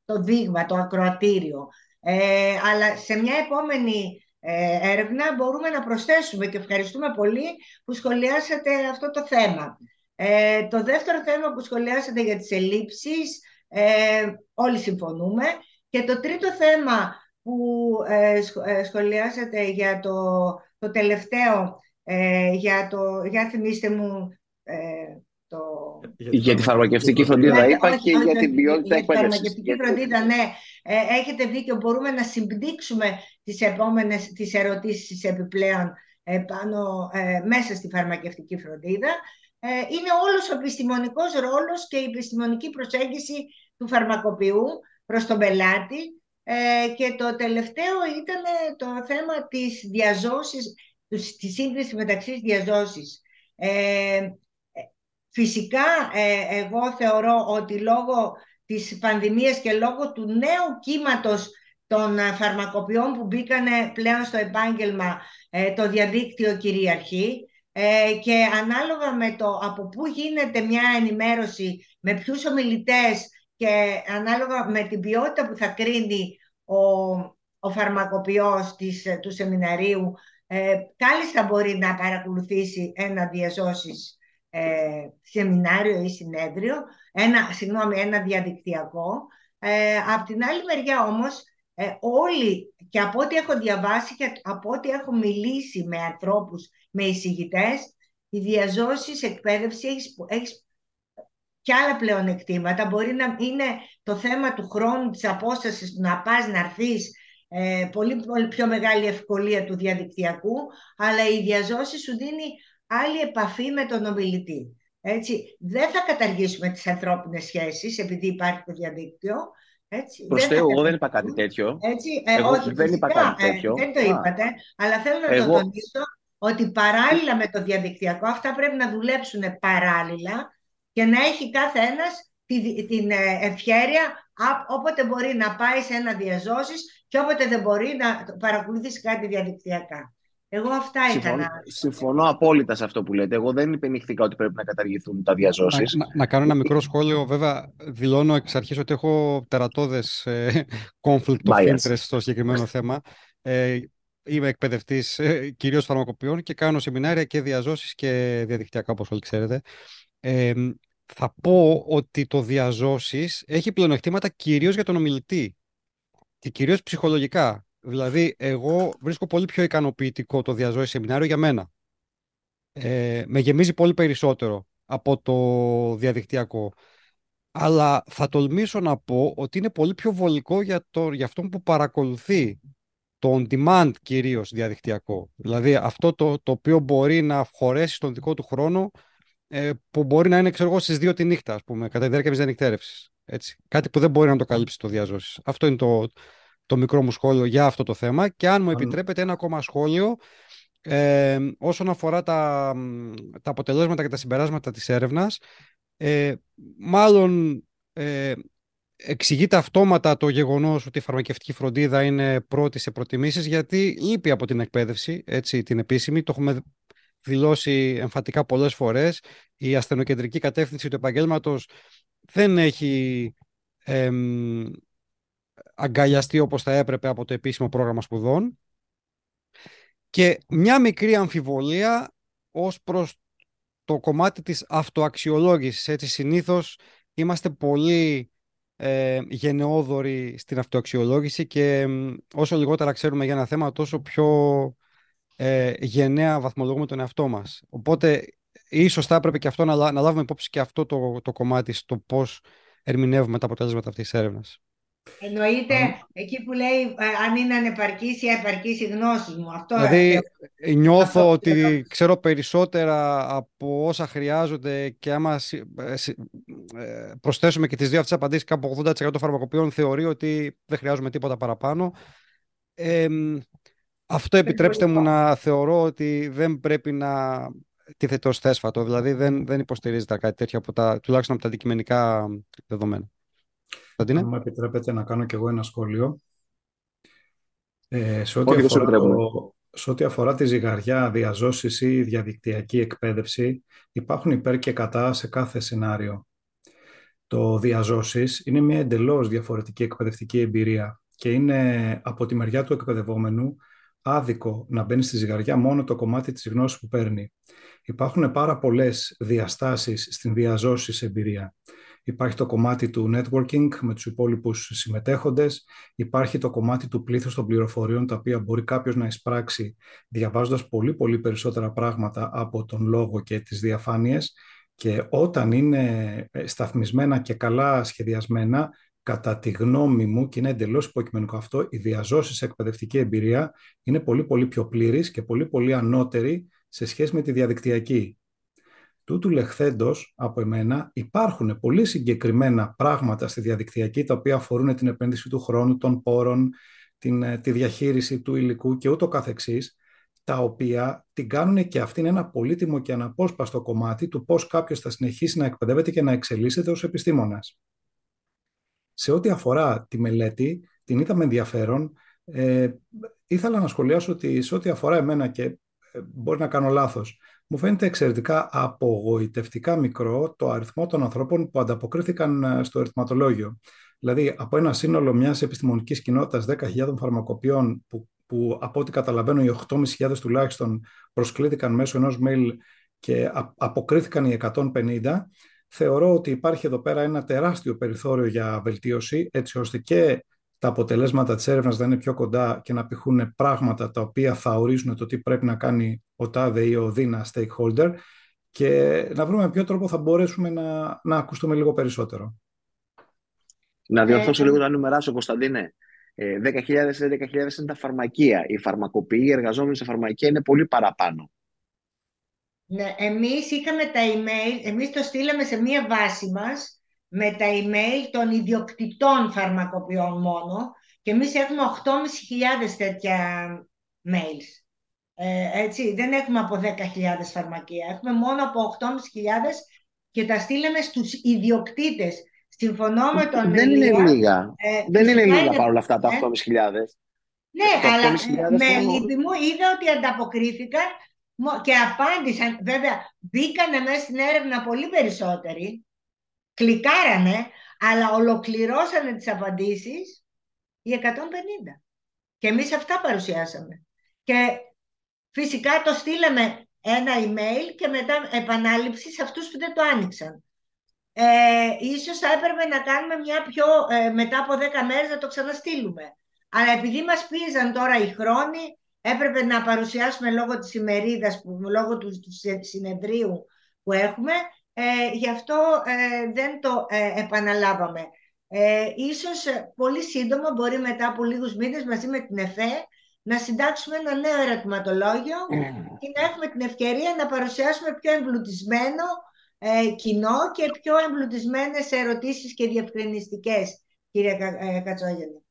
το δείγμα, το ακροατήριο. Ε, αλλά σε μια επόμενη ε, έρευνα μπορούμε να προσθέσουμε και ευχαριστούμε πολύ που σχολιάσατε αυτό το θέμα. Ε, το δεύτερο θέμα που σχολιάσατε για τις ελλείψεις, ε, όλοι συμφωνούμε. Και το τρίτο θέμα που ε, ε, σχολιάσατε για το, το τελευταίο, για, το, για θυμίστε μου για τη φαρμακευτική φροντίδα ναι, είπα και για την ποιότητα εκπαίδευση. Για τη φαρμακευτική φροντίδα, ναι. Ε, έχετε δίκιο, μπορούμε να συμπτύξουμε τις επόμενες τις ερωτήσεις επιπλέον ε, πάνω, ε, μέσα στη φαρμακευτική φροντίδα. είναι όλος ο επιστημονικός ρόλος και η επιστημονική προσέγγιση του φαρμακοποιού προς τον πελάτη και το τελευταίο ήταν το θέμα της διαζώσης, της σύγκρισης μεταξύ διαζώσης. Φυσικά, ε, εγώ θεωρώ ότι λόγω της πανδημίας και λόγω του νέου κύματος των ε, φαρμακοποιών που μπήκανε πλέον στο επάγγελμα ε, το διαδίκτυο κυριαρχεί και ανάλογα με το από πού γίνεται μια ενημέρωση, με ποιους ομιλητές και ανάλογα με την ποιότητα που θα κρίνει ο, ο φαρμακοποιός της, του σεμιναρίου, κάλλιστα μπορεί να παρακολουθήσει ένα διασώσεις ε, σεμινάριο ή συνέδριο, ένα, συγγνώμη, ένα διαδικτυακό. Ε, απ' την άλλη μεριά όμως, ε, όλοι και από ό,τι έχω διαβάσει και από ό,τι έχω μιλήσει με ανθρώπους, με εισηγητές, η διαζώσεις εκπαίδευση έχεις, έχεις και άλλα πλεονεκτήματα. Μπορεί να είναι το θέμα του χρόνου, της απόστασης, να πας, να έρθεις, ε, πολύ, πολύ πιο μεγάλη ευκολία του διαδικτυακού, αλλά η διαζώση σου δίνει άλλη επαφή με τον ομιλητή. Έτσι, δεν θα καταργήσουμε τις ανθρώπινες σχέσεις επειδή υπάρχει το διαδίκτυο. Έτσι, Προς Θεού, εγώ δεν είπα κάτι τέτοιο. Έτσι, ε, εγώ όχι, δεν είπα κάτι ε, τέτοιο. δεν το είπατε, αλλά θέλω να εγώ... το τονίσω ότι παράλληλα με το διαδικτυακό αυτά πρέπει να δουλέψουν παράλληλα και να έχει κάθε ένας την ε, ευχέρεια όποτε μπορεί να πάει σε ένα διαζώσεις και όποτε δεν μπορεί να παρακολουθήσει κάτι διαδικτυακά. Εγώ αυτά είχα να... Συμφωνώ απόλυτα σε αυτό που λέτε. Εγώ δεν υπενήχθηκα ότι πρέπει να καταργηθούν τα διαζώσεις. Να, να, κάνω ένα μικρό σχόλιο. Βέβαια, δηλώνω εξ αρχής ότι έχω τερατώδες ε, conflict of interest στο συγκεκριμένο θέμα. Ε, είμαι εκπαιδευτής ε, κυρίως φαρμακοποιών και κάνω σεμινάρια και διαζώσεις και διαδικτυακά, όπως όλοι ξέρετε. Ε, θα πω ότι το διαζώσεις έχει πλεονεκτήματα κυρίως για τον ομιλητή και κυρίως ψυχολογικά. Δηλαδή, εγώ βρίσκω πολύ πιο ικανοποιητικό το διαζώσει σεμινάριο για μένα. Ε, με γεμίζει πολύ περισσότερο από το διαδικτυακό. Αλλά θα τολμήσω να πω ότι είναι πολύ πιο βολικό για, το, για αυτόν που παρακολουθεί το on demand κυρίως διαδικτυακό. Δηλαδή αυτό το, το οποίο μπορεί να χωρέσει στον δικό του χρόνο ε, που μπορεί να είναι ξέρω εγώ στις 2 τη νύχτα ας πούμε, κατά τη διάρκεια μιας διανυκτέρευσης. Έτσι. Κάτι που δεν μπορεί να το καλύψει το διαζώσεις. Αυτό είναι το, το μικρό μου σχόλιο για αυτό το θέμα και αν μου επιτρέπετε ένα ακόμα σχόλιο ε, όσον αφορά τα, τα αποτελέσματα και τα συμπεράσματα της έρευνας ε, μάλλον ε, εξηγείται αυτόματα το γεγονός ότι η φαρμακευτική φροντίδα είναι πρώτη σε προτιμήσεις γιατί λείπει από την εκπαίδευση, έτσι, την επίσημη. Το έχουμε δηλώσει εμφατικά πολλές φορές. Η ασθενοκεντρική κατεύθυνση του επαγγέλματος δεν έχει εμ, αγκαλιαστεί όπως θα έπρεπε από το επίσημο πρόγραμμα σπουδών. Και μια μικρή αμφιβολία ως προς το κομμάτι της αυτοαξιολόγησης. Έτσι, συνήθως είμαστε πολύ ε, γενναιόδοροι στην αυτοαξιολόγηση και όσο λιγότερα ξέρουμε για ένα θέμα, τόσο πιο ε, γενναία βαθμολογούμε τον εαυτό μας. Οπότε, ίσως θα έπρεπε και αυτό να, να λάβουμε υπόψη και αυτό το, το κομμάτι στο πώς ερμηνεύουμε τα αποτέλεσματα αυτής της έρευνας. Εννοείται εκεί που λέει ε, αν είναι ανεπαρκής ή επαρκής η γνώση μου. Αυτό δηλαδή νιώθω ότι ξέρω περισσότερα από όσα χρειάζονται και άμα ε, ε, προσθέσουμε και τις δύο αυτές απαντήσεις κάπου 80% των φαρμακοποιών θεωρεί ότι δεν χρειάζομαι τίποτα παραπάνω. αυτό επιτρέψτε μου να θεωρώ ότι δεν πρέπει να τίθεται ως θέσφατο. Δηλαδή δεν, δεν υποστηρίζεται κάτι τέτοιο από τα, τουλάχιστον από τα αντικειμενικά δεδομένα. Αν μου επιτρέπετε να κάνω κι εγώ ένα σχόλιο. Ε, σε, ό,τι αφορά σε ό,τι αφορά τη ζυγαριά, διαζώσεις ή διαδικτυακή εκπαίδευση, υπάρχουν υπέρ και κατά σε κάθε σενάριο. Το διαζώσεις είναι μια εντελώς διαφορετική εκπαιδευτική εμπειρία και είναι από τη μεριά του εκπαιδευόμενου άδικο να μπαίνει στη ζυγαριά μόνο το κομμάτι της γνώσης που παίρνει. Υπάρχουν πάρα πολλές διαστάσεις στην διαζώσεις εμπειρία. Υπάρχει το κομμάτι του networking με τους υπόλοιπους συμμετέχοντες. Υπάρχει το κομμάτι του πλήθους των πληροφοριών, τα οποία μπορεί κάποιος να εισπράξει διαβάζοντας πολύ πολύ περισσότερα πράγματα από τον λόγο και τις διαφάνειες. Και όταν είναι ε, σταθμισμένα και καλά σχεδιασμένα, κατά τη γνώμη μου, και είναι εντελώς υποκειμενικό αυτό, η διαζώση σε εκπαιδευτική εμπειρία είναι πολύ πολύ πιο πλήρης και πολύ πολύ ανώτερη σε σχέση με τη διαδικτυακή. Τούτου λεχθέντος από εμένα υπάρχουν πολύ συγκεκριμένα πράγματα στη διαδικτυακή τα οποία αφορούν την επένδυση του χρόνου, των πόρων, την, ε, τη διαχείριση του υλικού και ούτω καθεξής, τα οποία την κάνουν και αυτήν ένα πολύτιμο και αναπόσπαστο κομμάτι του πώς κάποιος θα συνεχίσει να εκπαιδεύεται και να εξελίσσεται ως επιστήμονας. Σε ό,τι αφορά τη μελέτη, την είδαμε ενδιαφέρον. Ε, ήθελα να σχολιάσω ότι σε ό,τι αφορά εμένα και ε, μπορείς να κάνω λάθος, μου φαίνεται εξαιρετικά απογοητευτικά μικρό το αριθμό των ανθρώπων που ανταποκρίθηκαν ε, στο ερωτηματολόγιο. Δηλαδή, από ένα σύνολο μιας επιστημονικής κοινότητας 10.000 φαρμακοποιών, που, που από ό,τι καταλαβαίνω οι 8.500 τουλάχιστον προσκλήθηκαν μέσω ενός mail και αποκρίθηκαν οι 150, θεωρώ ότι υπάρχει εδώ πέρα ένα τεράστιο περιθώριο για βελτίωση, έτσι ώστε και τα αποτελέσματα της έρευνας να είναι πιο κοντά και να πηχούν πράγματα τα οποία θα ορίζουν το τι πρέπει να κάνει ο τάδε ή ο δίνα stakeholder και να βρούμε ποιο τρόπο θα μπορέσουμε να, να ακουστούμε λίγο περισσότερο. Να διορθώσω ε, λίγο να νούμεράσω, Κωνσταντίνε. 10.000 10.000 είναι τα φαρμακεία. Οι φαρμακοποιοί, οι εργαζόμενοι σε φαρμακεία είναι πολύ παραπάνω. Ναι, εμείς είχαμε τα email, εμείς το στείλαμε σε μία βάση μας με τα email των ιδιοκτητών φαρμακοποιών μόνο και εμείς έχουμε 8.500 τέτοια mails. Ε, έτσι, δεν έχουμε από 10.000 φαρμακεία, έχουμε μόνο από 8.500 και τα στείλαμε στους ιδιοκτήτες. Συμφωνώ με τον Δεν είναι λίγα. Ε, δεν είναι λίγα παρόλα αυτά τα 8.500. Ναι, αλλά με λύπη μου είδα ότι ανταποκρίθηκαν και απάντησαν. Βέβαια, μπήκανε μέσα στην έρευνα πολύ περισσότεροι, κλικάρανε, αλλά ολοκληρώσανε τις απαντήσεις οι 150. Και εμείς αυτά παρουσιάσαμε. Και φυσικά το στείλαμε ένα email και μετά επανάληψη σε αυτούς που δεν το άνοιξαν. Ε, ίσως θα έπρεπε να κάνουμε μια πιο, ε, μετά από 10 μέρες να το ξαναστείλουμε. Αλλά επειδή μας πίεζαν τώρα οι χρόνοι, έπρεπε να παρουσιάσουμε λόγω της ημερίδας, που, λόγω του, συνεδρίου που έχουμε, ε, γι' αυτό ε, δεν το ε, επαναλάβαμε. Ε, ίσως ε, πολύ σύντομα, μπορεί μετά από λίγους μήνες, μαζί με την ΕΦΕ, να συντάξουμε ένα νέο ερωτηματολόγιο και να έχουμε την ευκαιρία να παρουσιάσουμε πιο εμπλουτισμένο ε, κοινό και πιο εμπλουτισμένες ερωτήσεις και διευκρινιστικές, κύριε Κατσόγελη.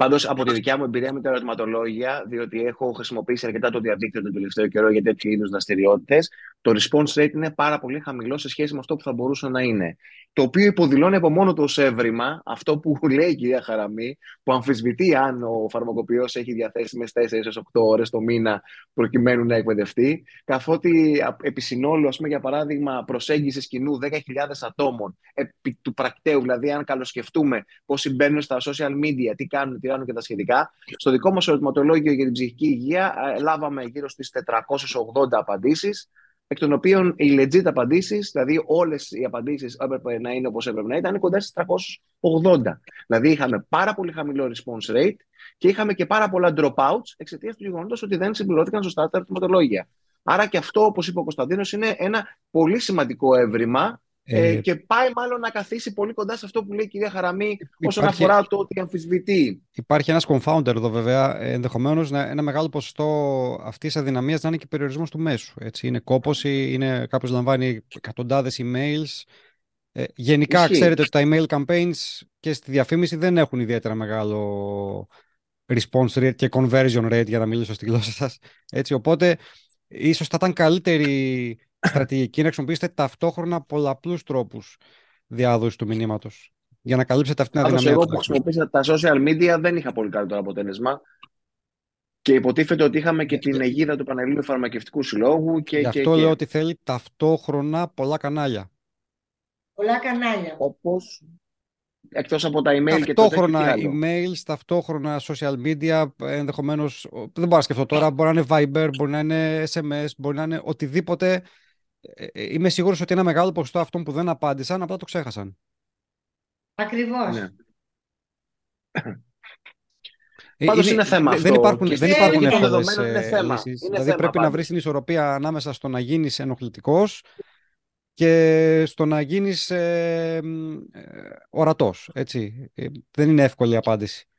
Πάντως, από τη δικιά μου εμπειρία με τα ερωτηματολόγια, διότι έχω χρησιμοποιήσει αρκετά το διαδίκτυο τον τελευταίο καιρό για τέτοιου είδους δραστηριότητες, το response rate είναι πάρα πολύ χαμηλό σε σχέση με αυτό που θα μπορούσε να είναι. Το οποίο υποδηλώνει από μόνο του ω έβριμα αυτό που λέει η κυρία Χαραμή, που αμφισβητεί αν ο φαρμακοποιός έχει διαθέσιμες 4 8 ώρες το μήνα προκειμένου να εκπαιδευτεί, καθότι επί συνόλου, πούμε, για παράδειγμα, προσέγγισης κοινού 10.000 ατόμων επί του πρακτέου, δηλαδή αν καλοσκεφτούμε πώς μπαίνουν στα social media, τι κάνουν, τι κάνουν και τα σχετικά, στο δικό μας ερωτηματολόγιο για την ψυχική υγεία ε, λάβαμε γύρω στις 480 απαντήσεις εκ των οποίων οι legit απαντήσεις, δηλαδή όλες οι απαντήσεις έπρεπε να είναι όπως έπρεπε να ήταν, κοντά στις 380. Δηλαδή είχαμε πάρα πολύ χαμηλό response rate και είχαμε και πάρα πολλά dropouts εξαιτίας του γεγονότος ότι δεν συμπληρώθηκαν σωστά τα ερωτηματολόγια. Άρα και αυτό, όπως είπε ο Κωνσταντίνος, είναι ένα πολύ σημαντικό έβριμα ε, ε, και πάει μάλλον να καθίσει πολύ κοντά σε αυτό που λέει η κυρία Χαραμή υπάρχει, όσον αφορά το ότι αμφισβητεί. Υπάρχει ένας confounder εδώ βέβαια, ενδεχομένως ένα μεγάλο ποσοστό αυτής της αδυναμίας να είναι και περιορισμός του μέσου. Έτσι. Είναι κόπωση, είναι κάποιος λαμβάνει εκατοντάδες emails. Ε, γενικά, Ισχύει. ξέρετε ότι τα email campaigns και στη διαφήμιση δεν έχουν ιδιαίτερα μεγάλο response rate και conversion rate, για να μιλήσω στη γλώσσα σας. Οπότε, ίσως θα ήταν καλύτερη στρατηγική να χρησιμοποιήσετε ταυτόχρονα πολλαπλούς τρόπους διάδοσης του μηνύματος για να καλύψετε αυτήν την αδυναμία. Εγώ που χρησιμοποίησα τα social media δεν είχα πολύ καλύτερο αποτέλεσμα. Και υποτίθεται ότι είχαμε και την αιγίδα του Πανελλήνιου Φαρμακευτικού Συλλόγου. Και, Γι' αυτό λέω ότι θέλει ταυτόχρονα πολλά κανάλια. Πολλά κανάλια. Όπως εκτός από τα email και το Ταυτόχρονα email, ταυτόχρονα social media, ενδεχομένως, δεν μπορώ να σκεφτώ τώρα, μπορεί να είναι Viber, μπορεί να είναι SMS, μπορεί να είναι οτιδήποτε ε, ε, είμαι σίγουρος ότι ένα μεγάλο ποσοστό αυτών που δεν απάντησαν απλά το ξέχασαν. Ακριβώς. Ναι. Ε, Πάντως είναι, θέμα δεν Υπάρχουν, δεν υπάρχουν εύκολες λύσεις. δηλαδή πρέπει να βρεις την ισορροπία ανάμεσα στο να γίνεις ενοχλητικός και στο να γίνεις ε, ορατός. Έτσι. δεν είναι εύκολη η απάντηση.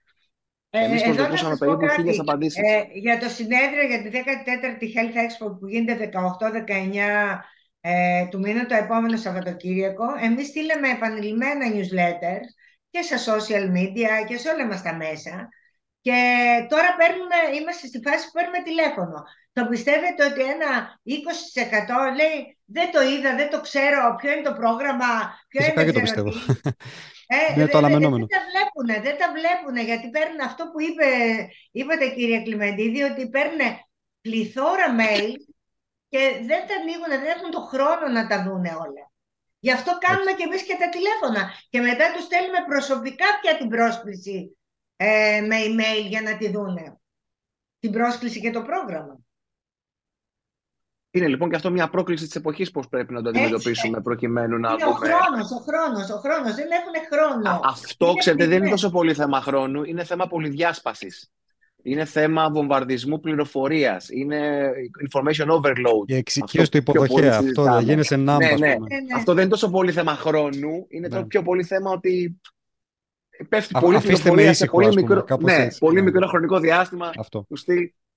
Ε, Εμείς προσδοκούσαμε περίπου χίλιες απαντήσεις. Ε, για το συνέδριο για τη 14η Health Expo που γίνεται 18-19 ε, του μήνα το επόμενο Σαββατοκύριακο, εμείς στείλαμε επανειλημμένα newsletters και σε social media και σε όλα μας τα μέσα και τώρα παίρνουμε, είμαστε στη φάση που παίρνουμε τηλέφωνο. Το πιστεύετε ότι ένα 20% λέει δεν το είδα, δεν το ξέρω, ποιο είναι το πρόγραμμα, ποιο Φυσικά είναι το πιστεύω. Ε, είναι το αναμενόμενο. Δεν τα βλέπουν, δεν τα βλέπουν, γιατί παίρνουν αυτό που είπε, είπατε κύριε Κλιμεντίδη, ότι παίρνουν πληθώρα mail και δεν τα ανοίγουν, δεν έχουν το χρόνο να τα δουν όλα. Γι' αυτό κάνουμε και εμείς και τα τηλέφωνα. Και μετά τους στέλνουμε προσωπικά πια την πρόσκληση ε, με email για να τη δούνε. Την πρόσκληση και το πρόγραμμα. Είναι λοιπόν και αυτό μια πρόκληση της εποχής πώς πρέπει να το αντιμετωπίσουμε Έτσι, προκειμένου να είναι δούμε. Ο χρόνος, ο χρόνος, ο χρόνος. Δεν έχουν χρόνο. αυτό είναι ξέρετε δεν είναι τόσο πολύ θέμα χρόνου, είναι θέμα πολυδιάσπασης. Είναι θέμα βομβαρδισμού πληροφορίας. Είναι information overload. Η εξοικείωση του υποδοχέα. Αυτό δεν γίνεσαι νάμπα. Ναι, ναι. ναι, ναι. Αυτό δεν είναι τόσο πολύ θέμα χρόνου. Είναι ναι. πιο πολύ θέμα ότι πέφτει πολύ πληροφορία σε πολύ, μικρό, ναι, πολύ μικρό χρονικό διάστημα. Αυτό.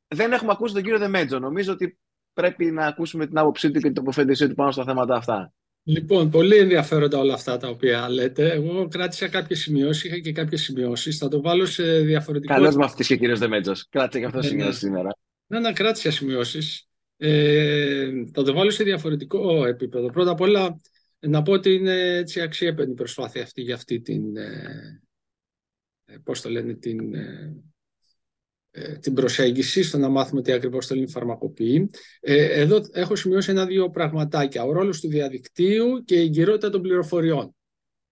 Δεν έχουμε ακούσει τον κύριο Δεμέτζο. Νομίζω ότι πρέπει να ακούσουμε την άποψή του και την τοποθέτησή του πάνω στα θέματα αυτά. Λοιπόν, πολύ ενδιαφέροντα όλα αυτά τα οποία λέτε. Εγώ κράτησα κάποιες σημειώσεις, είχα και κάποιες σημειώσεις. Θα το βάλω σε διαφορετικό. Καλώς με αυτή και ο κύριος Δεμέτζος. Κράτησε και αυτό ναι, σημειώσεις σήμερα. Ναι, ναι, κράτησα σημειώσεις. Ε, θα το βάλω σε διαφορετικό επίπεδο. Πρώτα απ' όλα, να πω ότι είναι έτσι αξιέπαινη η προσπάθεια αυτή για αυτή την. Ε, ε πώς το λένε, την. Ε, ε, την προσέγγιση στο να μάθουμε τι ακριβώς θέλει η φαρμακοποιή. Ε, εδώ έχω σημειώσει ένα-δύο πραγματάκια. Ο ρόλος του διαδικτύου και η εγκυρότητα των πληροφοριών.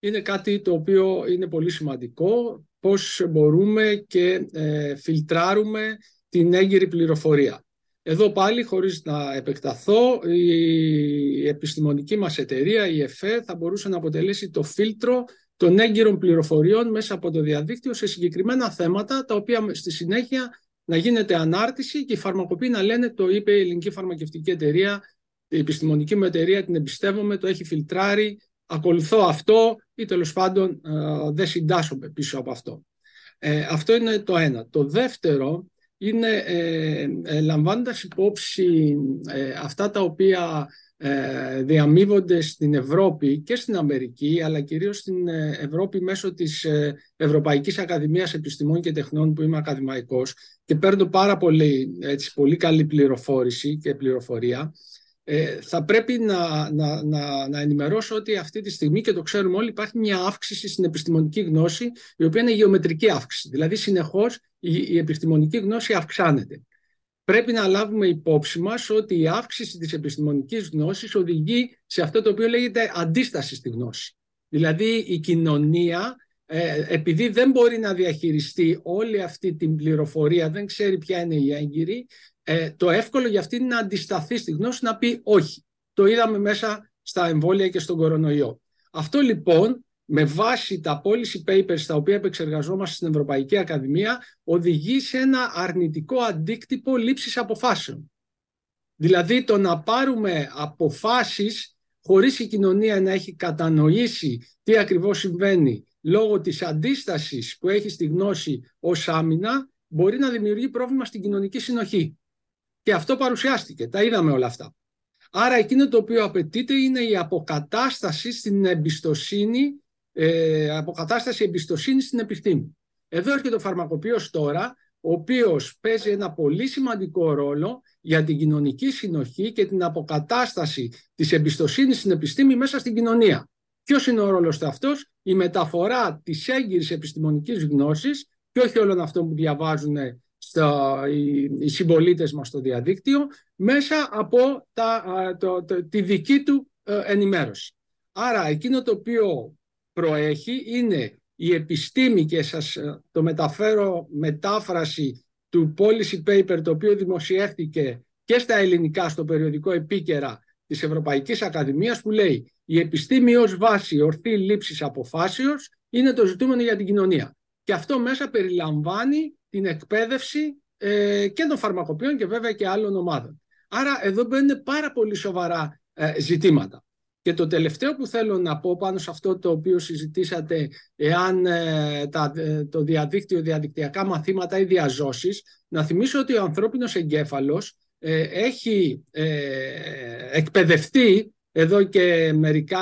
Είναι κάτι το οποίο είναι πολύ σημαντικό, πώς μπορούμε και ε, φιλτράρουμε την έγκυρη πληροφορία. Εδώ πάλι, χωρίς να επεκταθώ, η επιστημονική μας εταιρεία, η ΕΦΕ, θα μπορούσε να αποτελέσει το φίλτρο των έγκυρων πληροφοριών μέσα από το διαδίκτυο σε συγκεκριμένα θέματα, τα οποία στη συνέχεια να γίνεται ανάρτηση και οι φαρμακοποιοί να λένε το είπε η ελληνική φαρμακευτική εταιρεία, η επιστημονική μου εταιρεία την εμπιστεύομαι, το έχει φιλτράρει, ακολουθώ αυτό ή τέλος πάντων ε, δεν συντάσσομαι πίσω από αυτό. Ε, αυτό είναι το ένα. Το δεύτερο είναι ε, ε λαμβάνοντας υπόψη αυτά τα οποία ε, διαμείβονται στην Ευρώπη και στην Αμερική, αλλά κυρίως στην ε, Ευρώπη μέσω της ε, Ευρωπαϊκής Ακαδημίας Επιστημών και Τεχνών που είμαι ακαδημαϊκός και παίρνω πάρα πολύ, έτσι, πολύ καλή πληροφόρηση και πληροφορία. θα πρέπει να, να, να, να ενημερώσω ότι αυτή τη στιγμή και το ξέρουμε όλοι υπάρχει μια αύξηση στην επιστημονική γνώση η οποία είναι γεωμετρική αύξηση. Δηλαδή συνεχώς η, η επιστημονική γνώση αυξάνεται πρέπει να λάβουμε υπόψη μας ότι η αύξηση της επιστημονικής γνώσης οδηγεί σε αυτό το οποίο λέγεται αντίσταση στη γνώση. Δηλαδή η κοινωνία ε, επειδή δεν μπορεί να διαχειριστεί όλη αυτή την πληροφορία, δεν ξέρει ποια είναι η έγκυρη, ε, το εύκολο για αυτή είναι να αντισταθεί στη γνώση, να πει όχι. Το είδαμε μέσα στα εμβόλια και στον κορονοϊό. Αυτό λοιπόν με βάση τα policy papers τα οποία επεξεργαζόμαστε στην Ευρωπαϊκή Ακαδημία οδηγεί σε ένα αρνητικό αντίκτυπο λήψης αποφάσεων. Δηλαδή το να πάρουμε αποφάσεις χωρίς η κοινωνία να έχει κατανοήσει τι ακριβώς συμβαίνει λόγω της αντίστασης που έχει στη γνώση ως άμυνα μπορεί να δημιουργεί πρόβλημα στην κοινωνική συνοχή. Και αυτό παρουσιάστηκε, τα είδαμε όλα αυτά. Άρα εκείνο το οποίο απαιτείται είναι η αποκατάσταση στην εμπιστοσύνη ε, αποκατάσταση εμπιστοσύνης στην επιστήμη. Εδώ έρχεται ο φαρμακοποιός τώρα, ο οποίος παίζει ένα πολύ σημαντικό ρόλο για την κοινωνική συνοχή και την αποκατάσταση της εμπιστοσύνης στην επιστήμη μέσα στην κοινωνία. Ποιος είναι ο ρόλος του αυτός; Η μεταφορά της έγκυρης επιστημονικής γνώσης και όχι όλων αυτών που διαβάζουν στο, οι, οι συμπολίτες μας στο διαδίκτυο μέσα από τα, το, τη δική του ε, ενημέρωση. Άρα εκείνο το οποίο προέχει είναι η επιστήμη και σας ε, το μεταφέρω μετάφραση του policy paper το οποίο δημοσιεύτηκε και στα ελληνικά στο περιοδικό επίκαιρα της Ευρωπαϊκής Ακαδημίας που λέει η επιστήμη ως βάση ορθή λήψης αποφάσεως είναι το ζητούμενο για την κοινωνία. Και αυτό μέσα περιλαμβάνει την εκπαίδευση ε, και των φαρμακοποιών και βέβαια και άλλων ομάδων. Άρα εδώ μπαίνουν πάρα πολύ σοβαρά ε, ζητήματα. Και το τελευταίο που θέλω να πω πάνω σε αυτό το οποίο συζητήσατε, εάν ε, τα, ε, το διαδίκτυο, διαδικτυακά μαθήματα ή διαζώσεις, να θυμίσω ότι ο ανθρώπινος εγκέφαλος ε, έχει εκπαιδευτεί εδώ και μερικά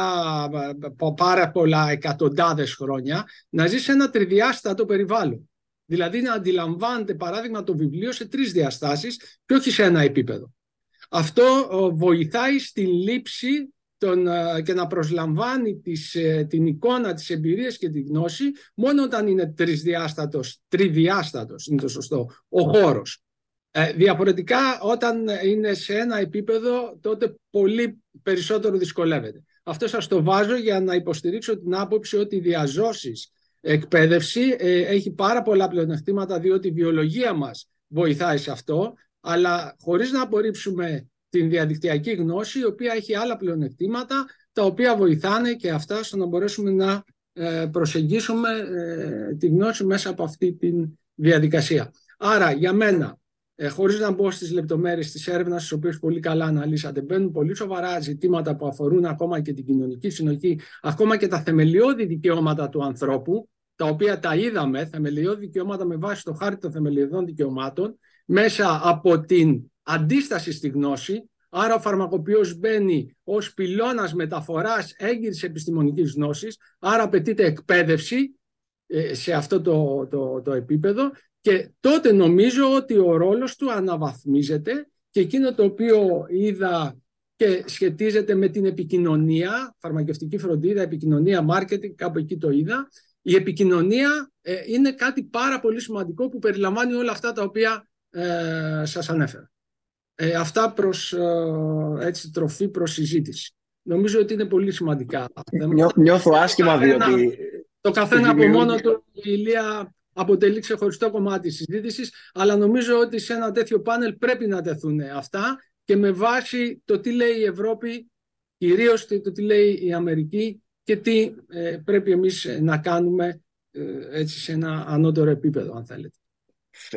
πάρα πολλά εκατοντάδες χρόνια να ζει σε ένα τριδιάστατο περιβάλλον. Δηλαδή να αντιλαμβάνεται παράδειγμα το βιβλίο σε τρεις διαστάσεις και όχι σε ένα επίπεδο. Αυτό βοηθάει στην λήψη τον, ε, και να προσλαμβάνει τις, ε, την εικόνα, τις εμπειρίες και τη γνώση μόνο όταν είναι τρισδιάστατος, τριδιάστατος είναι το σωστό, ο χώρος. Ε, διαφορετικά όταν είναι σε ένα επίπεδο τότε πολύ περισσότερο δυσκολεύεται. Αυτό σας το βάζω για να υποστηρίξω την άποψη ότι η διαζώσεις εκπαίδευση έχει πάρα πολλά πλεονεκτήματα διότι η βιολογία μας βοηθάει σε αυτό αλλά χωρίς να απορρίψουμε την διαδικτυακή γνώση, η οποία έχει άλλα πλεονεκτήματα, τα οποία βοηθάνε και αυτά στο να μπορέσουμε να ε, προσεγγίσουμε ε, τη γνώση μέσα από αυτή τη διαδικασία. Άρα, για μένα, ε, χωρίς να μπω στις λεπτομέρειες της έρευνας, τις οποίες πολύ καλά αναλύσατε, μπαίνουν πολύ σοβαρά ζητήματα που αφορούν ακόμα και την κοινωνική συνοχή, ακόμα και τα θεμελιώδη δικαιώματα του ανθρώπου, τα οποία τα είδαμε, θεμελιώδη δικαιώματα με βάση το χάρτη των θεμελιωδών δικαιωμάτων, μέσα από την αντίσταση στη γνώση, άρα ο φαρμακοποιός μπαίνει ως πυλώνας μεταφοράς έγκυρης επιστημονικής γνώσης, άρα απαιτείται εκπαίδευση ε, σε αυτό το, το, το επίπεδο και τότε νομίζω ότι ο ρόλος του αναβαθμίζεται και εκείνο το οποίο είδα και σχετίζεται με την επικοινωνία, φαρμακευτική φροντίδα, επικοινωνία, marketing, κάπου εκεί το είδα, η επικοινωνία ε, είναι κάτι πάρα πολύ σημαντικό που περιλαμβάνει όλα αυτά τα οποία ε, σας ανέφερα. Ε, αυτά προς έτσι, τροφή προς συζήτηση. Νομίζω ότι είναι πολύ σημαντικά. νιώθω άσχημα διότι... Το καθένα από μόνο του η Ηλία αποτελεί ξεχωριστό κομμάτι της συζήτησης, αλλά νομίζω ότι σε ένα τέτοιο πάνελ πρέπει να τεθούν αυτά και με βάση το τι λέει η Ευρώπη, κυρίως το τι λέει η Αμερική και τι ε, πρέπει εμείς να κάνουμε ε, έτσι σε ένα ανώτερο επίπεδο, αν θέλετε.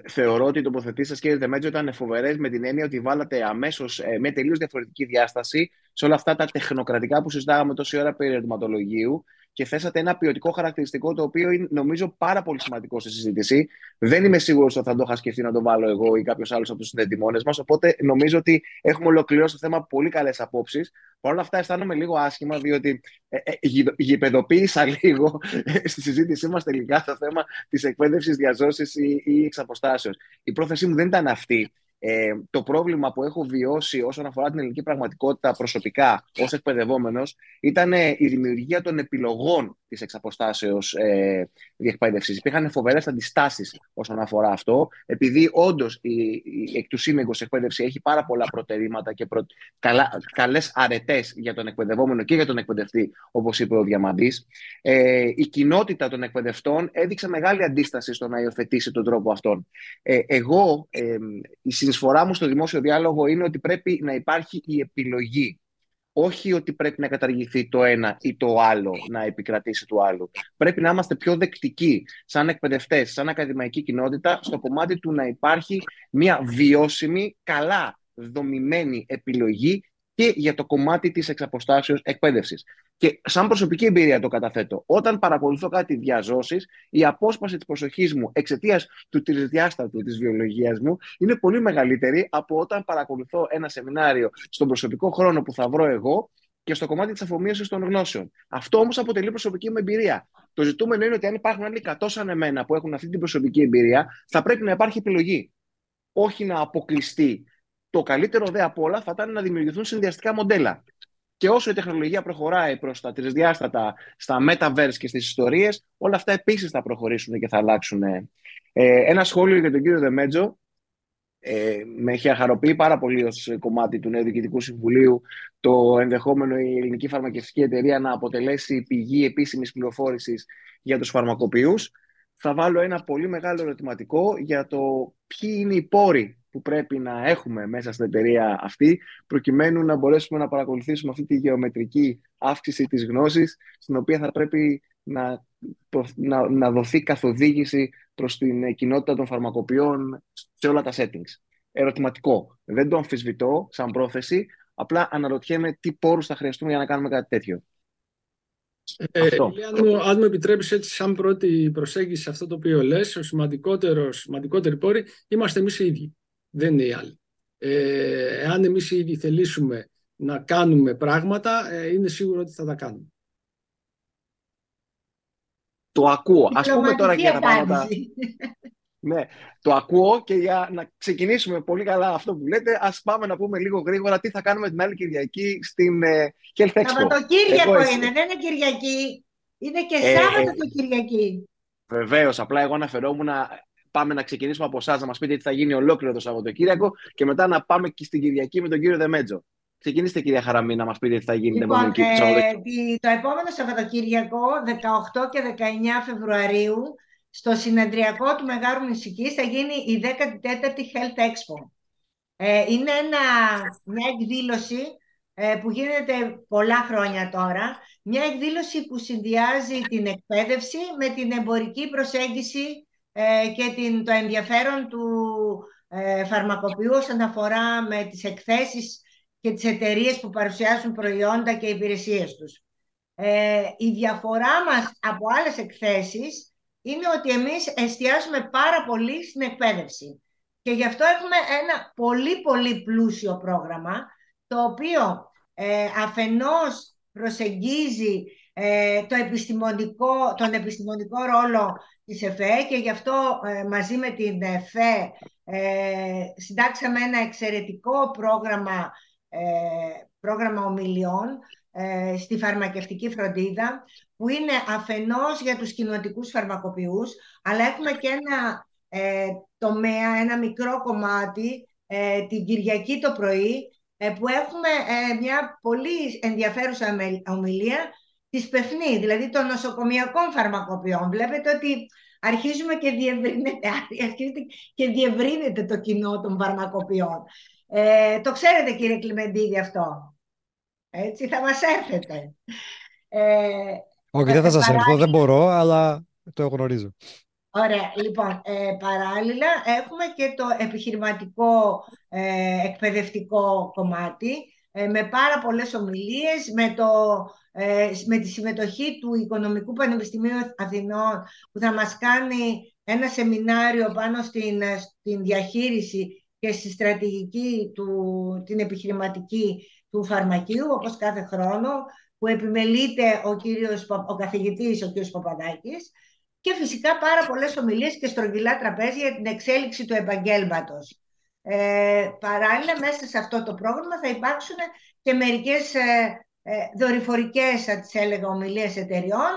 Θεωρώ ότι οι τοποθετήσει σας, κύριε Δεμέτζο, ήταν φοβερές με την έννοια ότι βάλατε αμέσως ε, με τελείως διαφορετική διάσταση σε όλα αυτά τα τεχνοκρατικά που συζητάγαμε τόση ώρα περί ερωτηματολογίου και θέσατε ένα ποιοτικό χαρακτηριστικό το οποίο είναι νομίζω πάρα πολύ σημαντικό στη συζήτηση. Δεν είμαι σίγουρος ότι θα το είχα σκεφτεί να το βάλω εγώ ή κάποιος άλλος από τους συνδετημόνες μας. Οπότε νομίζω ότι έχουμε ολοκληρώσει το θέμα πολύ καλές απόψεις. Παρ' όλα αυτά, αισθάνομαι λίγο άσχημα, διότι ε, ε, γηπεδοποίησα λίγο στη συζήτησή μας τελικά το θέμα της εκπαίδευσης, διαζώσης ή, ή εξ Η πρόθεσή μου δεν ήταν αυτή. Ε, το πρόβλημα που έχω βιώσει όσον αφορά την ελληνική πραγματικότητα προσωπικά ως εκπαιδευόμενος ήταν ε, η δημιουργία των επιλογών της εξαποστάσεως ε, διεκπαίδευσης. Υπήρχαν φοβερές αντιστάσεις όσον αφορά αυτό, επειδή όντως η, η εκ του εκπαίδευση έχει πάρα πολλά προτερήματα και προ, καλά, καλές αρετές για τον εκπαιδευόμενο και για τον εκπαιδευτή, όπως είπε ο Διαμαντής. Ε, η κοινότητα των εκπαιδευτών έδειξε μεγάλη αντίσταση στο να υιοθετήσει τον τρόπο αυτόν. Ε, εγώ, ε, η συνεισφορά μου στο δημόσιο διάλογο είναι ότι πρέπει να υπάρχει η επιλογή. Όχι ότι πρέπει να καταργηθεί το ένα ή το άλλο να επικρατήσει του άλλου. Πρέπει να είμαστε πιο δεκτικοί σαν εκπαιδευτές, σαν ακαδημαϊκή κοινότητα, στο κομμάτι του να υπάρχει μια βιώσιμη, καλά δομημένη επιλογή και για το κομμάτι της εξαποστάσεως εκπαίδευσης. Και σαν προσωπική εμπειρία το καταθέτω. Όταν παρακολουθώ κάτι διαζώσεις, η απόσπαση της προσοχής μου εξαιτίας του τρισδιάστατου της βιολογίας μου είναι πολύ μεγαλύτερη από όταν παρακολουθώ ένα σεμινάριο στον προσωπικό χρόνο που θα βρω εγώ και στο κομμάτι της αφομοίωσης των γνώσεων. Αυτό όμως αποτελεί προσωπική μου εμπειρία. Το ζητούμενο είναι ότι αν υπάρχουν άλλοι 100 σαν εμένα που έχουν αυτή την προσωπική εμπειρία, θα πρέπει να υπάρχει επιλογή. Όχι να αποκλειστεί. Το καλύτερο δε από όλα θα ήταν να δημιουργηθούν συνδυαστικά μοντέλα. Και όσο η τεχνολογία προχωράει προς τα τρισδιάστατα, στα metaverse και στις ιστορίες, όλα αυτά επίσης θα προχωρήσουν και θα αλλάξουν. Ε, ένα σχόλιο για τον κύριο Δεμέτζο. Ε, με χαροποιεί πάρα πολύ ως κομμάτι του νέου Διοικητικού Συμβουλίου το ενδεχόμενο η ελληνική φαρμακευτική εταιρεία να αποτελέσει πηγή επίσημης πληροφόρησης για τους φαρμακοποιούς. Θα βάλω ένα πολύ μεγάλο ερωτηματικό για το ποιοι είναι οι πόροι που πρέπει να έχουμε μέσα στην εταιρεία αυτή, προκειμένου να μπορέσουμε να παρακολουθήσουμε αυτή τη γεωμετρική αύξηση της γνώσης, στην οποία θα πρέπει να, να, να δοθεί καθοδήγηση προς την κοινότητα των φαρμακοποιών σε όλα τα settings. Ερωτηματικό. Δεν το αμφισβητώ σαν πρόθεση, απλά αναρωτιέμαι τι πόρους θα χρειαστούμε για να κάνουμε κάτι τέτοιο. Ε, αν, αν μου επιτρέπεις έτσι σαν πρώτη προσέγγιση σε αυτό το οποίο λες, ο σημαντικότερος, σημαντικότερη πόρη είμαστε εμείς οι ίδιοι δεν είναι οι άλλοι. Ε, εάν εμείς ήδη θελήσουμε να κάνουμε πράγματα, ε, είναι σίγουρο ότι θα τα κάνουμε. Το ακούω. Ας πούμε τώρα και για τα πράγματα... Ναι, το ακούω και για να ξεκινήσουμε πολύ καλά αυτό που λέτε, ας πάμε να πούμε λίγο γρήγορα τι θα κάνουμε την άλλη Κυριακή στην ε, Health Expo. Σαββατοκύριακο είναι, δεν είναι Κυριακή. Είναι και ε, Σάββατο και Κυριακή. Βεβαίως, απλά εγώ αναφερόμουν πάμε να ξεκινήσουμε από εσάς να μας πείτε τι θα γίνει ολόκληρο το Σαββατοκύριακο και μετά να πάμε και στην Κυριακή με τον κύριο Δεμέτζο. Ξεκινήστε, κυρία Χαραμή, να μας πείτε τι θα γίνει λοιπόν, την επόμενη ε, Το επόμενο Σαββατοκύριακο, 18 και 19 Φεβρουαρίου, στο συνεδριακό του Μεγάρου Νησική θα γίνει η 14η Health Expo. Ε, είναι ένα, μια εκδήλωση ε, που γίνεται πολλά χρόνια τώρα. Μια εκδήλωση που συνδυάζει την εκπαίδευση με την εμπορική προσέγγιση ε, και την, το ενδιαφέρον του ε, φαρμακοποιού όσον αφορά με τις εκθέσεις και τις εταιρείες που παρουσιάζουν προϊόντα και υπηρεσίες τους. Ε, η διαφορά μας από άλλες εκθέσεις είναι ότι εμείς εστιάζουμε πάρα πολύ στην εκπαίδευση. Και γι' αυτό έχουμε ένα πολύ πολύ πλούσιο πρόγραμμα, το οποίο ε, αφενός προσεγγίζει ε, το επιστημονικό, τον επιστημονικό ρόλο της ΕΦΕ και γι' αυτό ε, μαζί με την ΕΦΕ ε, συντάξαμε ένα εξαιρετικό πρόγραμμα, ε, πρόγραμμα ομιλιών ε, στη φαρμακευτική φροντίδα που είναι αφενός για τους κοινοτικούς φαρμακοποιούς αλλά έχουμε και ένα ε, τομέα, ένα μικρό κομμάτι ε, την Κυριακή το πρωί που έχουμε μια πολύ ενδιαφέρουσα ομιλία της ΠΕΦΝΗ, δηλαδή των νοσοκομιακών φαρμακοποιών. Βλέπετε ότι αρχίζουμε και διευρύνεται, και διευρύνεται το κοινό των φαρμακοποιών. Ε, το ξέρετε κύριε Κλιμεντίδη αυτό. Έτσι θα μας έρθετε. Ε, Όχι, δεν θα σας έρθω, δεν μπορώ, αλλά το γνωρίζω. Ωραία, λοιπόν, ε, παράλληλα έχουμε και το επιχειρηματικό ε, εκπαιδευτικό κομμάτι ε, με πάρα πολλές ομιλίες, με, το, ε, με τη συμμετοχή του Οικονομικού Πανεπιστημίου Αθηνών που θα μας κάνει ένα σεμινάριο πάνω στην, στην διαχείριση και στη στρατηγική, του, την επιχειρηματική του φαρμακείου, όπως κάθε χρόνο, που επιμελείται ο, κύριος, ο καθηγητής, ο κύριος Παπαδάκης, και φυσικά πάρα πολλές ομιλίες και στρογγυλά τραπέζια για την εξέλιξη του επαγγέλματος. Ε, παράλληλα, μέσα σε αυτό το πρόγραμμα θα υπάρξουν και μερικές ε, ε, δορυφορικές, θα τις έλεγα, ομιλίες εταιριών,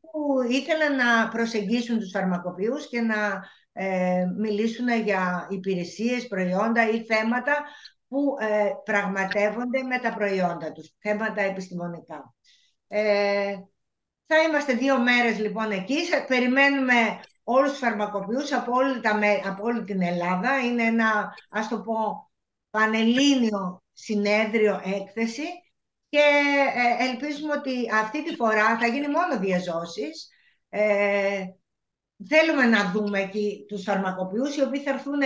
που ήθελαν να προσεγγίσουν τους φαρμακοποιούς και να ε, μιλήσουν για υπηρεσίες, προϊόντα ή θέματα που ε, πραγματεύονται με τα προϊόντα τους, θέματα επιστημονικά. Ε, θα είμαστε δύο μέρες λοιπόν εκεί, περιμένουμε όλους τους φαρμακοποιούς από όλη, τα, από όλη την Ελλάδα. Είναι ένα, ας το πω, πανελλήνιο συνέδριο έκθεση και ε, ελπίζουμε ότι αυτή τη φορά θα γίνει μόνο διαζώσεις. Ε, θέλουμε να δούμε εκεί τους φαρμακοποιούς οι οποίοι θα έρθουν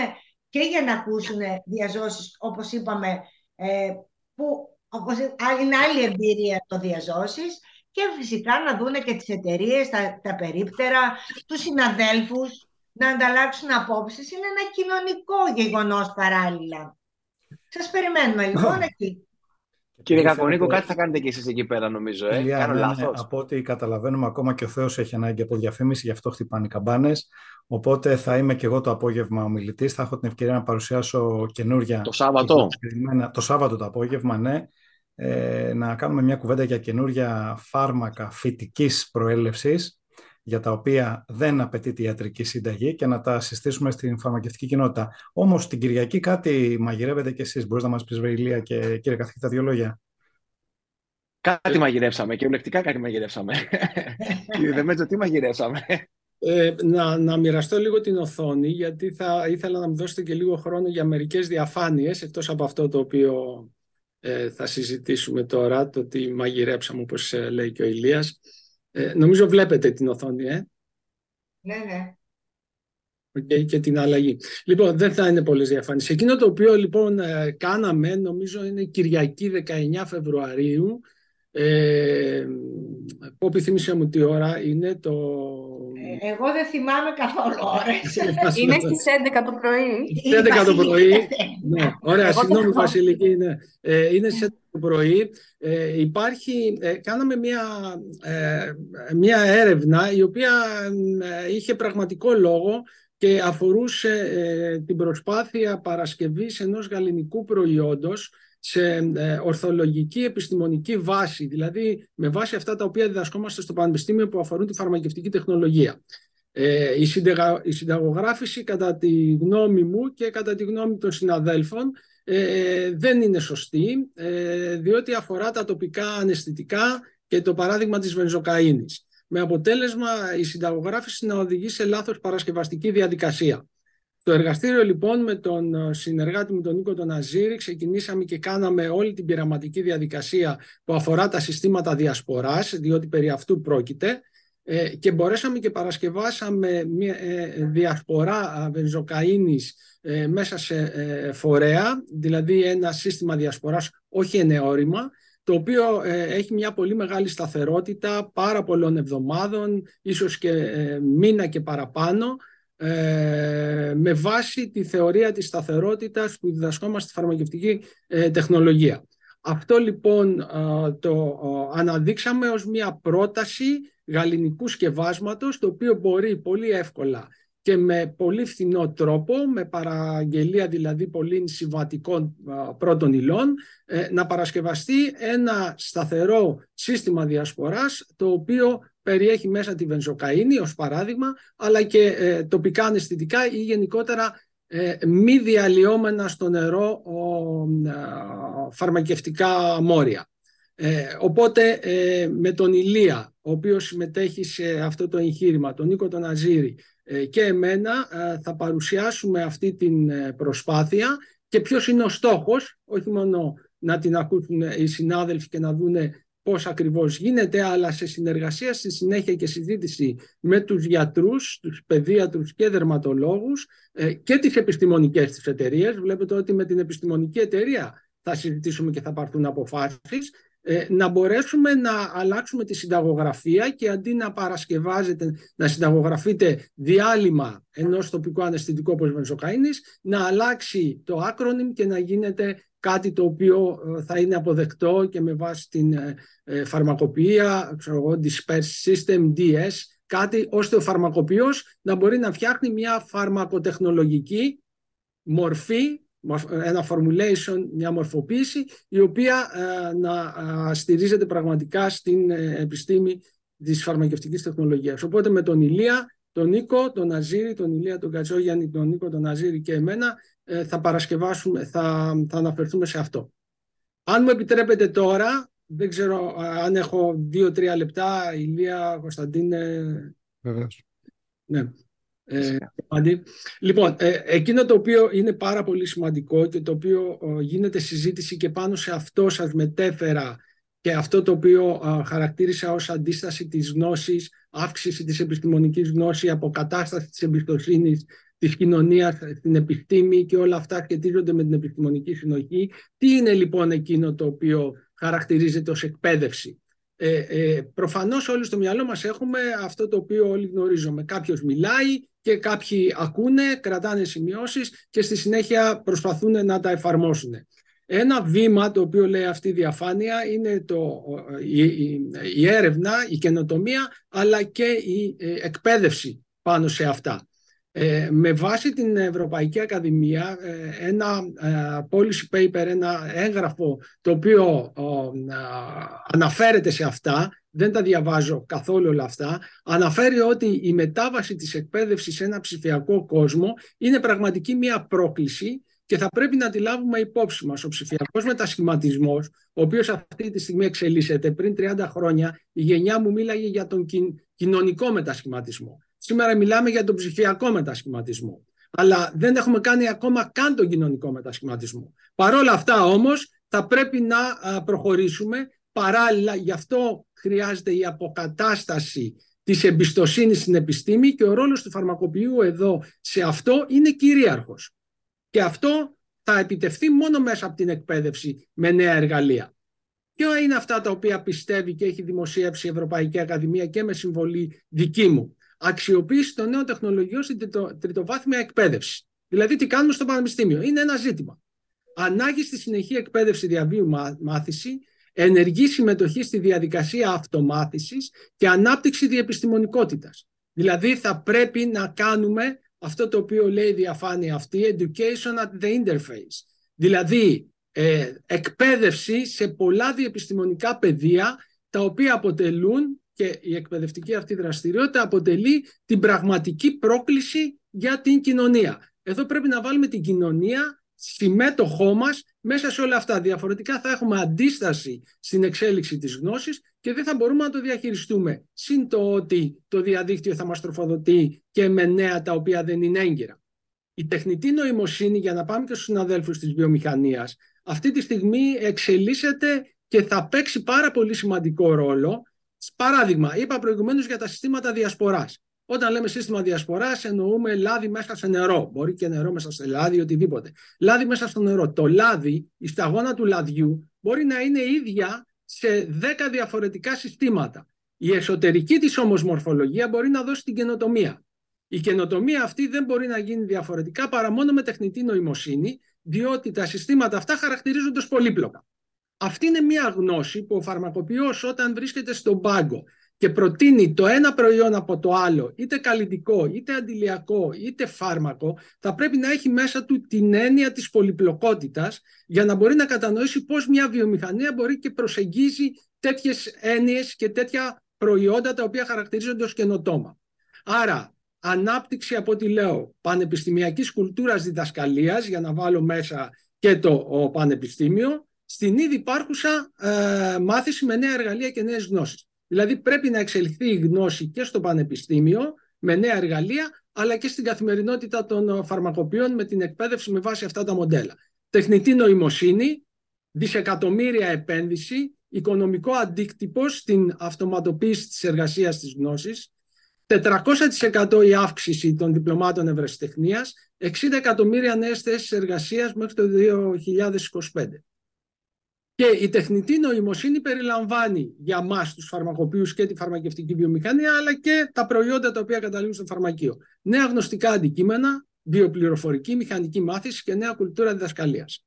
και για να ακούσουν διαζώσεις, όπως είπαμε, ε, που όπως, είναι άλλη εμπειρία το διαζώσεις και φυσικά να δούνε και τις εταιρείες, τα, τα περίπτερα, τους συναδέλφους, να ανταλλάξουν απόψεις. Είναι ένα κοινωνικό γεγονός παράλληλα. Σας περιμένουμε λοιπόν εκεί. Κύριε Κακονίκο, κάτι θα κάνετε και εσείς εκεί πέρα νομίζω, ε; Κάνω ναι, ναι, λάθος. από ό,τι καταλαβαίνουμε, ακόμα και ο Θεός έχει ανάγκη από διαφήμιση, γι' αυτό χτυπάνε οι καμπάνες. Οπότε θα είμαι και εγώ το απόγευμα ομιλητής. Θα έχω την ευκαιρία να παρουσιάσω καινούργια. Το Σάββατο. Το Σάββατο το απόγευμα, ναι. Ε, να κάνουμε μια κουβέντα για καινούργια φάρμακα φυτικής προέλευσης για τα οποία δεν απαιτείται ιατρική σύνταγη και να τα συστήσουμε στην φαρμακευτική κοινότητα. Όμως την Κυριακή κάτι μαγειρεύετε κι εσείς. Μπορείς να μας πεις, Βεηλία και κύριε καθηγητά, δύο λόγια. Κάτι μαγειρεύσαμε και ολεκτικά κάτι μαγειρεύσαμε. Κύριε Δεμέτζο, τι μαγειρεύσαμε. Ε, να, να μοιραστώ λίγο την οθόνη γιατί θα ήθελα να μου δώσετε και λίγο χρόνο για μερικές διαφάνειες εκτός από αυτό το οποίο ε, θα συζητήσουμε τώρα, το τι μαγειρέψαμε όπως ε, λέει και ο Ηλίας. Ε, νομίζω βλέπετε την οθόνη, ε. Ναι, ναι. Okay, και την αλλαγή. Λοιπόν, δεν θα είναι πολλές διαφάνειες. Εκείνο το οποίο λοιπόν ε, κάναμε, νομίζω είναι Κυριακή 19 Φεβρουαρίου, ε, πω επιθυμήσε μου τι ώρα είναι το... Ε, εγώ δεν θυμάμαι καθόλου ώρες. είναι στις 11 το πρωί. Στις 11 το πρωί. ναι, ωραία, συγγνώμη Βασιλική. Ναι. Ε, είναι στις 11 το πρωί. Ε, υπάρχει, ε, κάναμε μια, ε, μια έρευνα η οποία ε, είχε πραγματικό λόγο και αφορούσε την προσπάθεια παρασκευής ενός γαλλινικού προϊόντος σε ε, ορθολογική επιστημονική βάση, δηλαδή με βάση αυτά τα οποία διδασκόμαστε στο Πανεπιστήμιο που αφορούν τη φαρμακευτική τεχνολογία. Ε, η, η συνταγογράφηση κατά τη γνώμη μου και κατά τη γνώμη των συναδέλφων ε, δεν είναι σωστή ε, διότι αφορά τα τοπικά αναισθητικά και το παράδειγμα της βενζοκαΐνης με αποτέλεσμα η συνταγογράφηση να οδηγεί σε λάθος παρασκευαστική διαδικασία. Το εργαστήριο λοιπόν με τον ε, συνεργάτη μου τον Νίκο τον Αζήρη ξεκινήσαμε και κάναμε όλη την πειραματική διαδικασία που αφορά τα συστήματα διασποράς, διότι περί αυτού πρόκειται, ε, και μπορέσαμε και παρασκευάσαμε μια ε, διασπορά βενζοκαΐνης μέσα σε φορέα, δηλαδή ένα σύστημα διασποράς όχι ενεώρημα, το οποίο έχει μια πολύ μεγάλη σταθερότητα πάρα πολλών εβδομάδων, ίσως και μήνα και παραπάνω, ε, με βάση τη θεωρία της σταθερότητας που διδασκόμαστε στη φαρμακευτική ε, τεχνολογία. Αυτό λοιπόν ε, το αναδείξαμε ως μια πρόταση γαλλινικού σκευάσματος το οποίο μπορεί πολύ εύκολα και με πολύ φθηνό τρόπο, με παραγγελία δηλαδή πολύ συμβατικών πρώτων υλών, ε, να παρασκευαστεί ένα σταθερό σύστημα διασποράς, το οποίο περιέχει μέσα τη βενζοκαΐνη ως παράδειγμα, αλλά και ε, τοπικά αναισθητικά ή γενικότερα ε, μη διαλυόμενα στο νερό φαρμακευτικά μόρια. οπότε με τον Ηλία, ο οποίος συμμετέχει σε αυτό το εγχείρημα, τον Νίκο τον Αζήρη, ε, και εμένα ε, θα παρουσιάσουμε αυτή την ε, προσπάθεια και ποιος είναι ο στόχος, όχι μόνο να την ακούσουν οι συνάδελφοι και να δούνε πώς ακριβώς γίνεται, αλλά σε συνεργασία στη συνέχεια και συζήτηση με τους γιατρούς, τους παιδίατρους και δερματολόγους και τις επιστημονικές της εταιρείες. Βλέπετε ότι με την επιστημονική εταιρεία θα συζητήσουμε και θα πάρθουν αποφάσεις ε, να μπορέσουμε να αλλάξουμε τη συνταγογραφία και αντί να παρασκευάζεται, να συνταγογραφείτε διάλειμμα ενός τοπικού αναισθητικού όπως βενζοκαΐνης, να αλλάξει το acronym και να γίνεται κάτι το οποίο ε, θα είναι αποδεκτό και με βάση την ε, φαρμακοποιία, ξέρω εγώ, Disperse System, DS, κάτι ώστε ο φαρμακοποιός να μπορεί να φτιάχνει μια φαρμακοτεχνολογική μορφή ένα formulation, μια μορφοποίηση η οποία ε, να ε, στηρίζεται πραγματικά στην ε, επιστήμη της φαρμακευτικής τεχνολογίας. Οπότε με τον Ηλία, τον Νίκο, τον Αζήρη, τον Ηλία, τον Κατσόγιαννη, τον Νίκο, τον Αζήρη και εμένα θα παρασκευάσουμε, θα, θα αναφερθούμε σε αυτό. Αν μου επιτρέπετε τώρα, δεν ξέρω αν έχω δύο-τρία λεπτά, Ηλία, Κωνσταντίνε. Βεβαίως. Ναι. Ε, λοιπόν, ε, εκείνο το οποίο είναι πάρα πολύ σημαντικό και το οποίο γίνεται συζήτηση και πάνω σε αυτό σας μετέφερα και αυτό το οποίο χαρακτήρισα ως αντίσταση της γνώσης, αύξηση της επιστημονικής γνώσης, αποκατάσταση της εμπιστοσύνης της κοινωνίας στην επιστήμη και όλα αυτά σχετίζονται με την επιστημονική συνοχή. Τι είναι λοιπόν εκείνο το οποίο χαρακτηρίζεται ως εκπαίδευση; Ε, ε, προφανώς όλοι στο μυαλό μας έχουμε αυτό το οποίο όλοι γνωρίζουμε. Κάποιος μιλάει και κάποιοι ακούνε, κρατάνε σημειώσεις και στη συνέχεια προσπαθούν να τα εφαρμόσουν. Ένα βήμα το οποίο λέει αυτή η διαφάνεια είναι το, η, η, έρευνα, η καινοτομία αλλά και η ε, εκπαίδευση πάνω σε αυτά. Ε, με βάση την Ευρωπαϊκή Ακαδημία ε, ένα ε, policy paper, ένα έγγραφο το οποίο αναφέρεται σε αυτά, δεν τα διαβάζω καθόλου όλα αυτά, αναφέρει ότι η μετάβαση της εκπαίδευσης σε ένα ψηφιακό κόσμο είναι πραγματική μια πρόκληση και θα πρέπει να τη λάβουμε υπόψη μας. Ο ψηφιακός μετασχηματισμός, ο οποίος αυτή τη στιγμή εξελίσσεται, πριν 30 χρόνια η γενιά μου μίλαγε για τον κοινωνικό μετασχηματισμό. Σήμερα μιλάμε για τον ψηφιακό μετασχηματισμό. Αλλά δεν έχουμε κάνει ακόμα καν τον κοινωνικό μετασχηματισμό. Παρ' όλα αυτά όμως θα πρέπει να προχωρήσουμε παράλληλα. Γι' αυτό χρειάζεται η αποκατάσταση της εμπιστοσύνης στην επιστήμη και ο ρόλος του φαρμακοποιού εδώ σε αυτό είναι κυρίαρχος. Και αυτό θα επιτευχθεί μόνο μέσα από την εκπαίδευση με νέα εργαλεία. Ποια είναι αυτά τα οποία πιστεύει και έχει δημοσιεύσει η Ευρωπαϊκή Ακαδημία και με συμβολή δική μου; Αξιοποίηση των νέων τεχνολογιών στην τριτοβάθμια εκπαίδευση. Δηλαδή, τι κάνουμε στο πανεπιστήμιο; Είναι ένα ζήτημα. Ανάγκη στη συνεχή εκπαίδευση διαβίου μάθηση, ενεργή συμμετοχή στη διαδικασία αυτομάθησης και ανάπτυξη διεπιστημονικότητας. Δηλαδή, θα πρέπει να κάνουμε αυτό το οποίο λέει η διαφάνεια αυτή, education at the interface. Δηλαδή, ε, εκπαίδευση σε πολλά διεπιστημονικά πεδία, τα οποία αποτελούν και η εκπαιδευτική αυτή δραστηριότητα αποτελεί την πραγματική πρόκληση για την κοινωνία. Εδώ πρέπει να βάλουμε την κοινωνία συμμέτοχό μας μέσα σε όλα αυτά. Διαφορετικά θα έχουμε αντίσταση στην εξέλιξη της γνώσης και δεν θα μπορούμε να το διαχειριστούμε. Συν το ότι το διαδίκτυο θα μας τροφοδοτεί και με νέα τα οποία δεν είναι έγκυρα. Η τεχνητή νοημοσύνη, για να πάμε και στους συναδέλφους της βιομηχανίας, αυτή τη στιγμή εξελίσσεται και θα παίξει πάρα πολύ σημαντικό ρόλο Παράδειγμα, είπα προηγουμένως για τα συστήματα διασποράς. Όταν λέμε σύστημα διασποράς, εννοούμε λάδι μέσα σε νερό. Μπορεί και νερό μέσα σε λάδι, οτιδήποτε. Λάδι μέσα στο νερό. Το λάδι, η σταγόνα του λαδιού, μπορεί να είναι ίδια σε 10 διαφορετικά συστήματα. Η εσωτερική της όμως μορφολογία μπορεί να δώσει την καινοτομία. Η καινοτομία αυτή δεν μπορεί να γίνει διαφορετικά παρά μόνο με τεχνητή νοημοσύνη, διότι τα συστήματα αυτά χαρακτηρίζονται ως πολύπλοκα. Αυτή είναι μια γνώση που ο φαρμακοποιός όταν βρίσκεται στον πάγκο και προτείνει το ένα προϊόν από το άλλο, είτε καλλιτικό, είτε αντιλιακό, είτε φάρμακο, θα πρέπει να έχει μέσα του την έννοια της πολυπλοκότητας για να μπορεί να κατανοήσει πώς μια βιομηχανία μπορεί και προσεγγίζει τέτοιες έννοιες και τέτοια προϊόντα τα οποία χαρακτηρίζονται ως καινοτόμα. Άρα, ανάπτυξη από ό,τι λέω πανεπιστημιακής κουλτούρας διδασκαλίας, για να βάλω μέσα και το ο πανεπιστήμιο, στην ήδη υπάρχουσα ε, μάθηση με νέα εργαλεία και νέες γνώσεις. Δηλαδή πρέπει να εξελιχθεί η γνώση και στο πανεπιστήμιο με νέα εργαλεία, αλλά και στην καθημερινότητα των φαρμακοποιών με την εκπαίδευση με βάση αυτά τα μοντέλα. Τεχνητή νοημοσύνη, δισεκατομμύρια επένδυση, οικονομικό αντίκτυπο στην αυτοματοποίηση της εργασίας της γνώσης, 400% η αύξηση των διπλωμάτων ευρεσιτεχνίας, 60 εκατομμύρια νέες θέσεις εργασίας μέχρι το 2025. Και η τεχνητή νοημοσύνη περιλαμβάνει για μας τους φαρμακοποιούς και τη φαρμακευτική βιομηχανία, αλλά και τα προϊόντα τα οποία καταλήγουν στο φαρμακείο. Νέα γνωστικά αντικείμενα, βιοπληροφορική, μηχανική μάθηση και νέα κουλτούρα διδασκαλίας.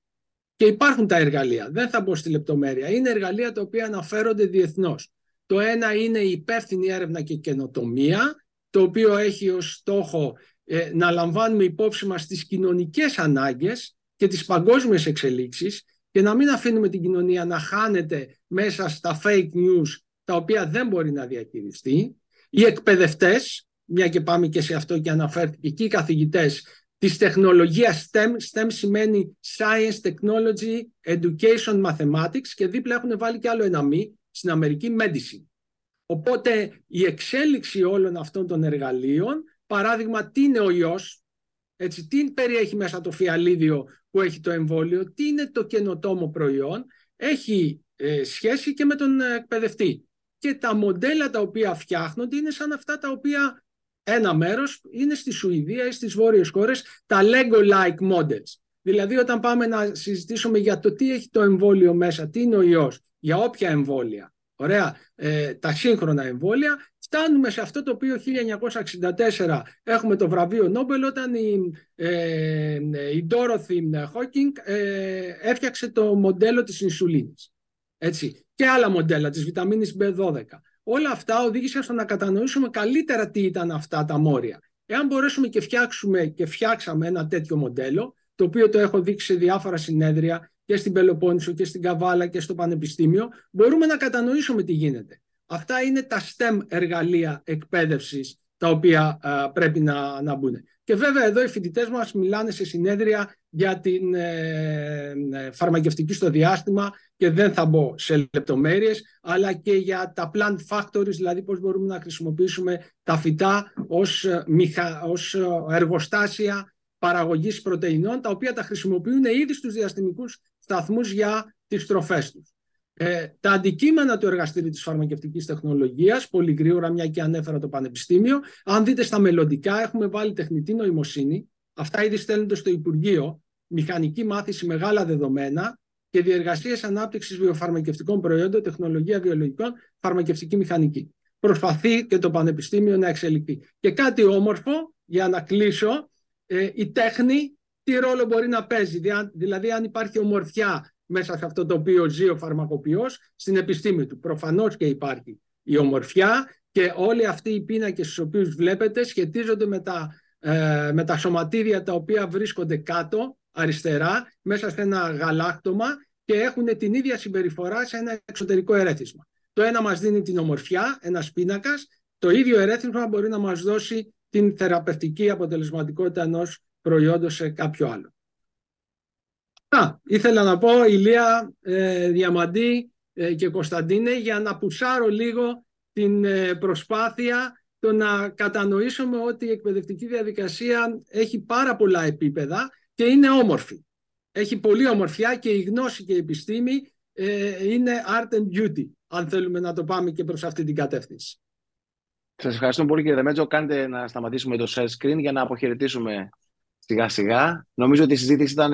Και υπάρχουν τα εργαλεία, δεν θα μπω στη λεπτομέρεια. Είναι εργαλεία τα οποία αναφέρονται διεθνώς. Το ένα είναι η υπεύθυνη έρευνα και καινοτομία, το οποίο έχει ως στόχο ε, να λαμβάνουμε υπόψη μας τις κοινωνικές ανάγκες και τις παγκόσμιες εξελίξεις και να μην αφήνουμε την κοινωνία να χάνεται μέσα στα fake news τα οποία δεν μπορεί να διαχειριστεί. Οι εκπαιδευτές, μια και πάμε και σε αυτό και αναφέρθηκε και οι καθηγητές της τεχνολογίας STEM, STEM σημαίνει Science, Technology, Education, Mathematics και δίπλα έχουν βάλει και άλλο ένα μη, στην Αμερική Medicine. Οπότε η εξέλιξη όλων αυτών των εργαλείων, παράδειγμα τι είναι ο ιός, έτσι, τι περιέχει μέσα το φιαλίδιο που έχει το εμβόλιο, τι είναι το καινοτόμο προϊόν, έχει ε, σχέση και με τον εκπαιδευτή. Και τα μοντέλα τα οποία φτιάχνονται είναι σαν αυτά τα οποία ένα μέρος είναι στη Σουηδία ή στις βόρειες χώρες τα Lego-like models. Δηλαδή όταν πάμε να συζητήσουμε για το τι έχει το εμβόλιο μέσα, τι είναι ο ιός, για όποια εμβόλια, ωραία, ε, τα σύγχρονα εμβόλια, φτάνουμε σε αυτό το οποίο 1964 έχουμε το βραβείο Νόμπελ όταν η, ε, η Dorothy Hawking ε, έφτιαξε το μοντέλο της ινσουλίνης. Έτσι. Και άλλα μοντέλα της βιταμίνης B12. Όλα αυτά οδήγησαν στο να κατανοήσουμε καλύτερα τι ήταν αυτά τα μόρια. Εάν μπορέσουμε και φτιάξουμε και φτιάξαμε ένα τέτοιο μοντέλο, το οποίο το έχω δείξει σε διάφορα συνέδρια και στην Πελοπόννησο και στην Καβάλα και στο Πανεπιστήμιο, μπορούμε να κατανοήσουμε τι γίνεται. Αυτά είναι τα STEM εργαλεία εκπαίδευσης τα οποία πρέπει να, να μπουν. Και βέβαια εδώ οι φοιτητές μας μιλάνε σε συνέδρια για την ε, ε, φαρμακευτική στο διάστημα και δεν θα μπω σε λεπτομέρειες, αλλά και για τα plant factories, δηλαδή πώς μπορούμε να χρησιμοποιήσουμε τα φυτά ως, ε, μηχα... ως εργοστάσια παραγωγής πρωτεϊνών, τα οποία τα χρησιμοποιούν ήδη στους διαστημικούς σταθμούς για τις τροφές τους. Ε, τα αντικείμενα του εργαστήριου της φαρμακευτικής τεχνολογίας, πολύ γρήγορα μια και ανέφερα το Πανεπιστήμιο, αν δείτε στα μελλοντικά έχουμε βάλει τεχνητή νοημοσύνη, αυτά ήδη στέλνονται στο Υπουργείο, μηχανική μάθηση μεγάλα δεδομένα και διεργασίες ανάπτυξης βιοφαρμακευτικών προϊόντων, τεχνολογία βιολογικών, φαρμακευτική μηχανική. Προσπαθεί και το Πανεπιστήμιο να εξελιχθεί. Και κάτι όμορφο, για να κλείσω, ε, η τέχνη τι ρόλο μπορεί να παίζει. Δηλαδή αν υπάρχει ομορφιά μέσα σε αυτό το οποίο ζει ο φαρμακοποιός στην επιστήμη του. Προφανώς και υπάρχει η ομορφιά και όλοι αυτοί οι πίνακες στους οποίους βλέπετε σχετίζονται με τα, ε, με τα σωματίδια τα οποία βρίσκονται κάτω, αριστερά, μέσα σε ένα γαλάκτομα και έχουν την ίδια συμπεριφορά σε ένα εξωτερικό ερέθισμα. Το ένα μας δίνει την ομορφιά, ένας πίνακας, το ίδιο ερέθισμα μπορεί να μας δώσει την θεραπευτική αποτελεσματικότητα ενός προϊόντος σε κάποιο άλλο. Α, ήθελα να πω Ηλία ε, Διαμαντή ε, και Κωνσταντίνε για να πουσάρω λίγο την ε, προσπάθεια το να κατανοήσουμε ότι η εκπαιδευτική διαδικασία έχει πάρα πολλά επίπεδα και είναι όμορφη. Έχει πολύ ομορφιά και η γνώση και η επιστήμη ε, είναι art and beauty, αν θέλουμε να το πάμε και προς αυτή την κατεύθυνση. Σας ευχαριστώ πολύ κύριε Δεμέτζο. Κάντε να σταματήσουμε το share screen για να αποχαιρετήσουμε σιγά σιγά. Νομίζω ότι η συζήτηση ήταν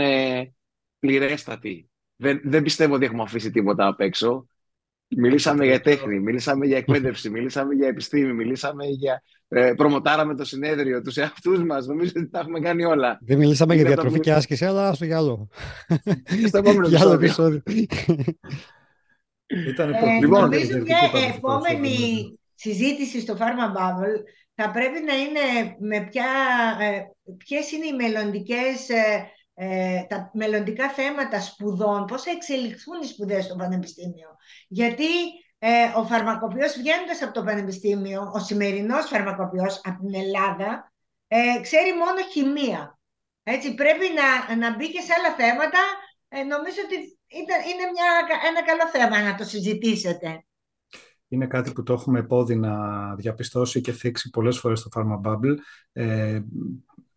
πληρέστατη. Δεν, δεν πιστεύω ότι έχουμε αφήσει τίποτα απ' έξω. Μιλήσαμε για τέχνη, μιλήσαμε για εκπαίδευση, μιλήσαμε για επιστήμη, μιλήσαμε για. Ε, προμοτάραμε το συνέδριο, τους εαυτούς μας. Νομίζω ότι τα έχουμε κάνει όλα. Δεν μιλήσαμε για διατροφή και άσκηση, αλλά στο γυαλό. Στο επόμενο επεισόδιο. Ήταν ε, λοιπόν, νομίζω μια επόμενη συζήτηση στο Pharma Bubble θα πρέπει να είναι με ποια, ε, ποιες είναι οι μελλοντικές, ε, ε, τα μελλοντικά θέματα σπουδών, πώς θα εξελιχθούν οι σπουδές στο Πανεπιστήμιο. Γιατί ε, ο φαρμακοποιός βγαίνοντας από το Πανεπιστήμιο, ο σημερινός φαρμακοποιός από την Ελλάδα, ε, ξέρει μόνο χημεία. Έτσι, πρέπει να, να μπει και σε άλλα θέματα. Ε, νομίζω ότι είναι μια, ένα καλό θέμα να το συζητήσετε. Είναι κάτι που το έχουμε πόδι να διαπιστώσει και θίξει πολλές φορές στο Pharma Bubble. Ε,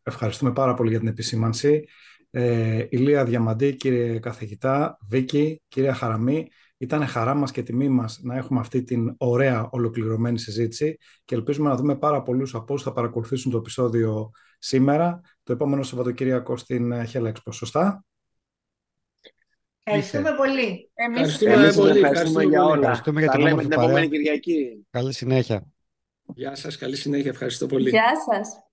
ευχαριστούμε πάρα πολύ για την επισήμανση. Ε, Ηλία Διαμαντή, κύριε καθηγητά, Βίκη, κυρία Χαραμή, ήταν χαρά μας και τιμή μας να έχουμε αυτή την ωραία ολοκληρωμένη συζήτηση και ελπίζουμε να δούμε πάρα πολλούς από όσους θα παρακολουθήσουν το επεισόδιο σήμερα, το επόμενο Σαββατοκύριακο στην Χέλεξπο. Σωστά; Ευχαριστούμε πολύ. Εμείς ευχαριστούμε, πολύ. Ευχαριστούμε, για όλα. Ευχαριστούμε για τα την λέμε την παρέα. επόμενη Κυριακή. Καλή συνέχεια. Γεια σας, καλή συνέχεια. Ευχαριστώ πολύ. Γεια σας.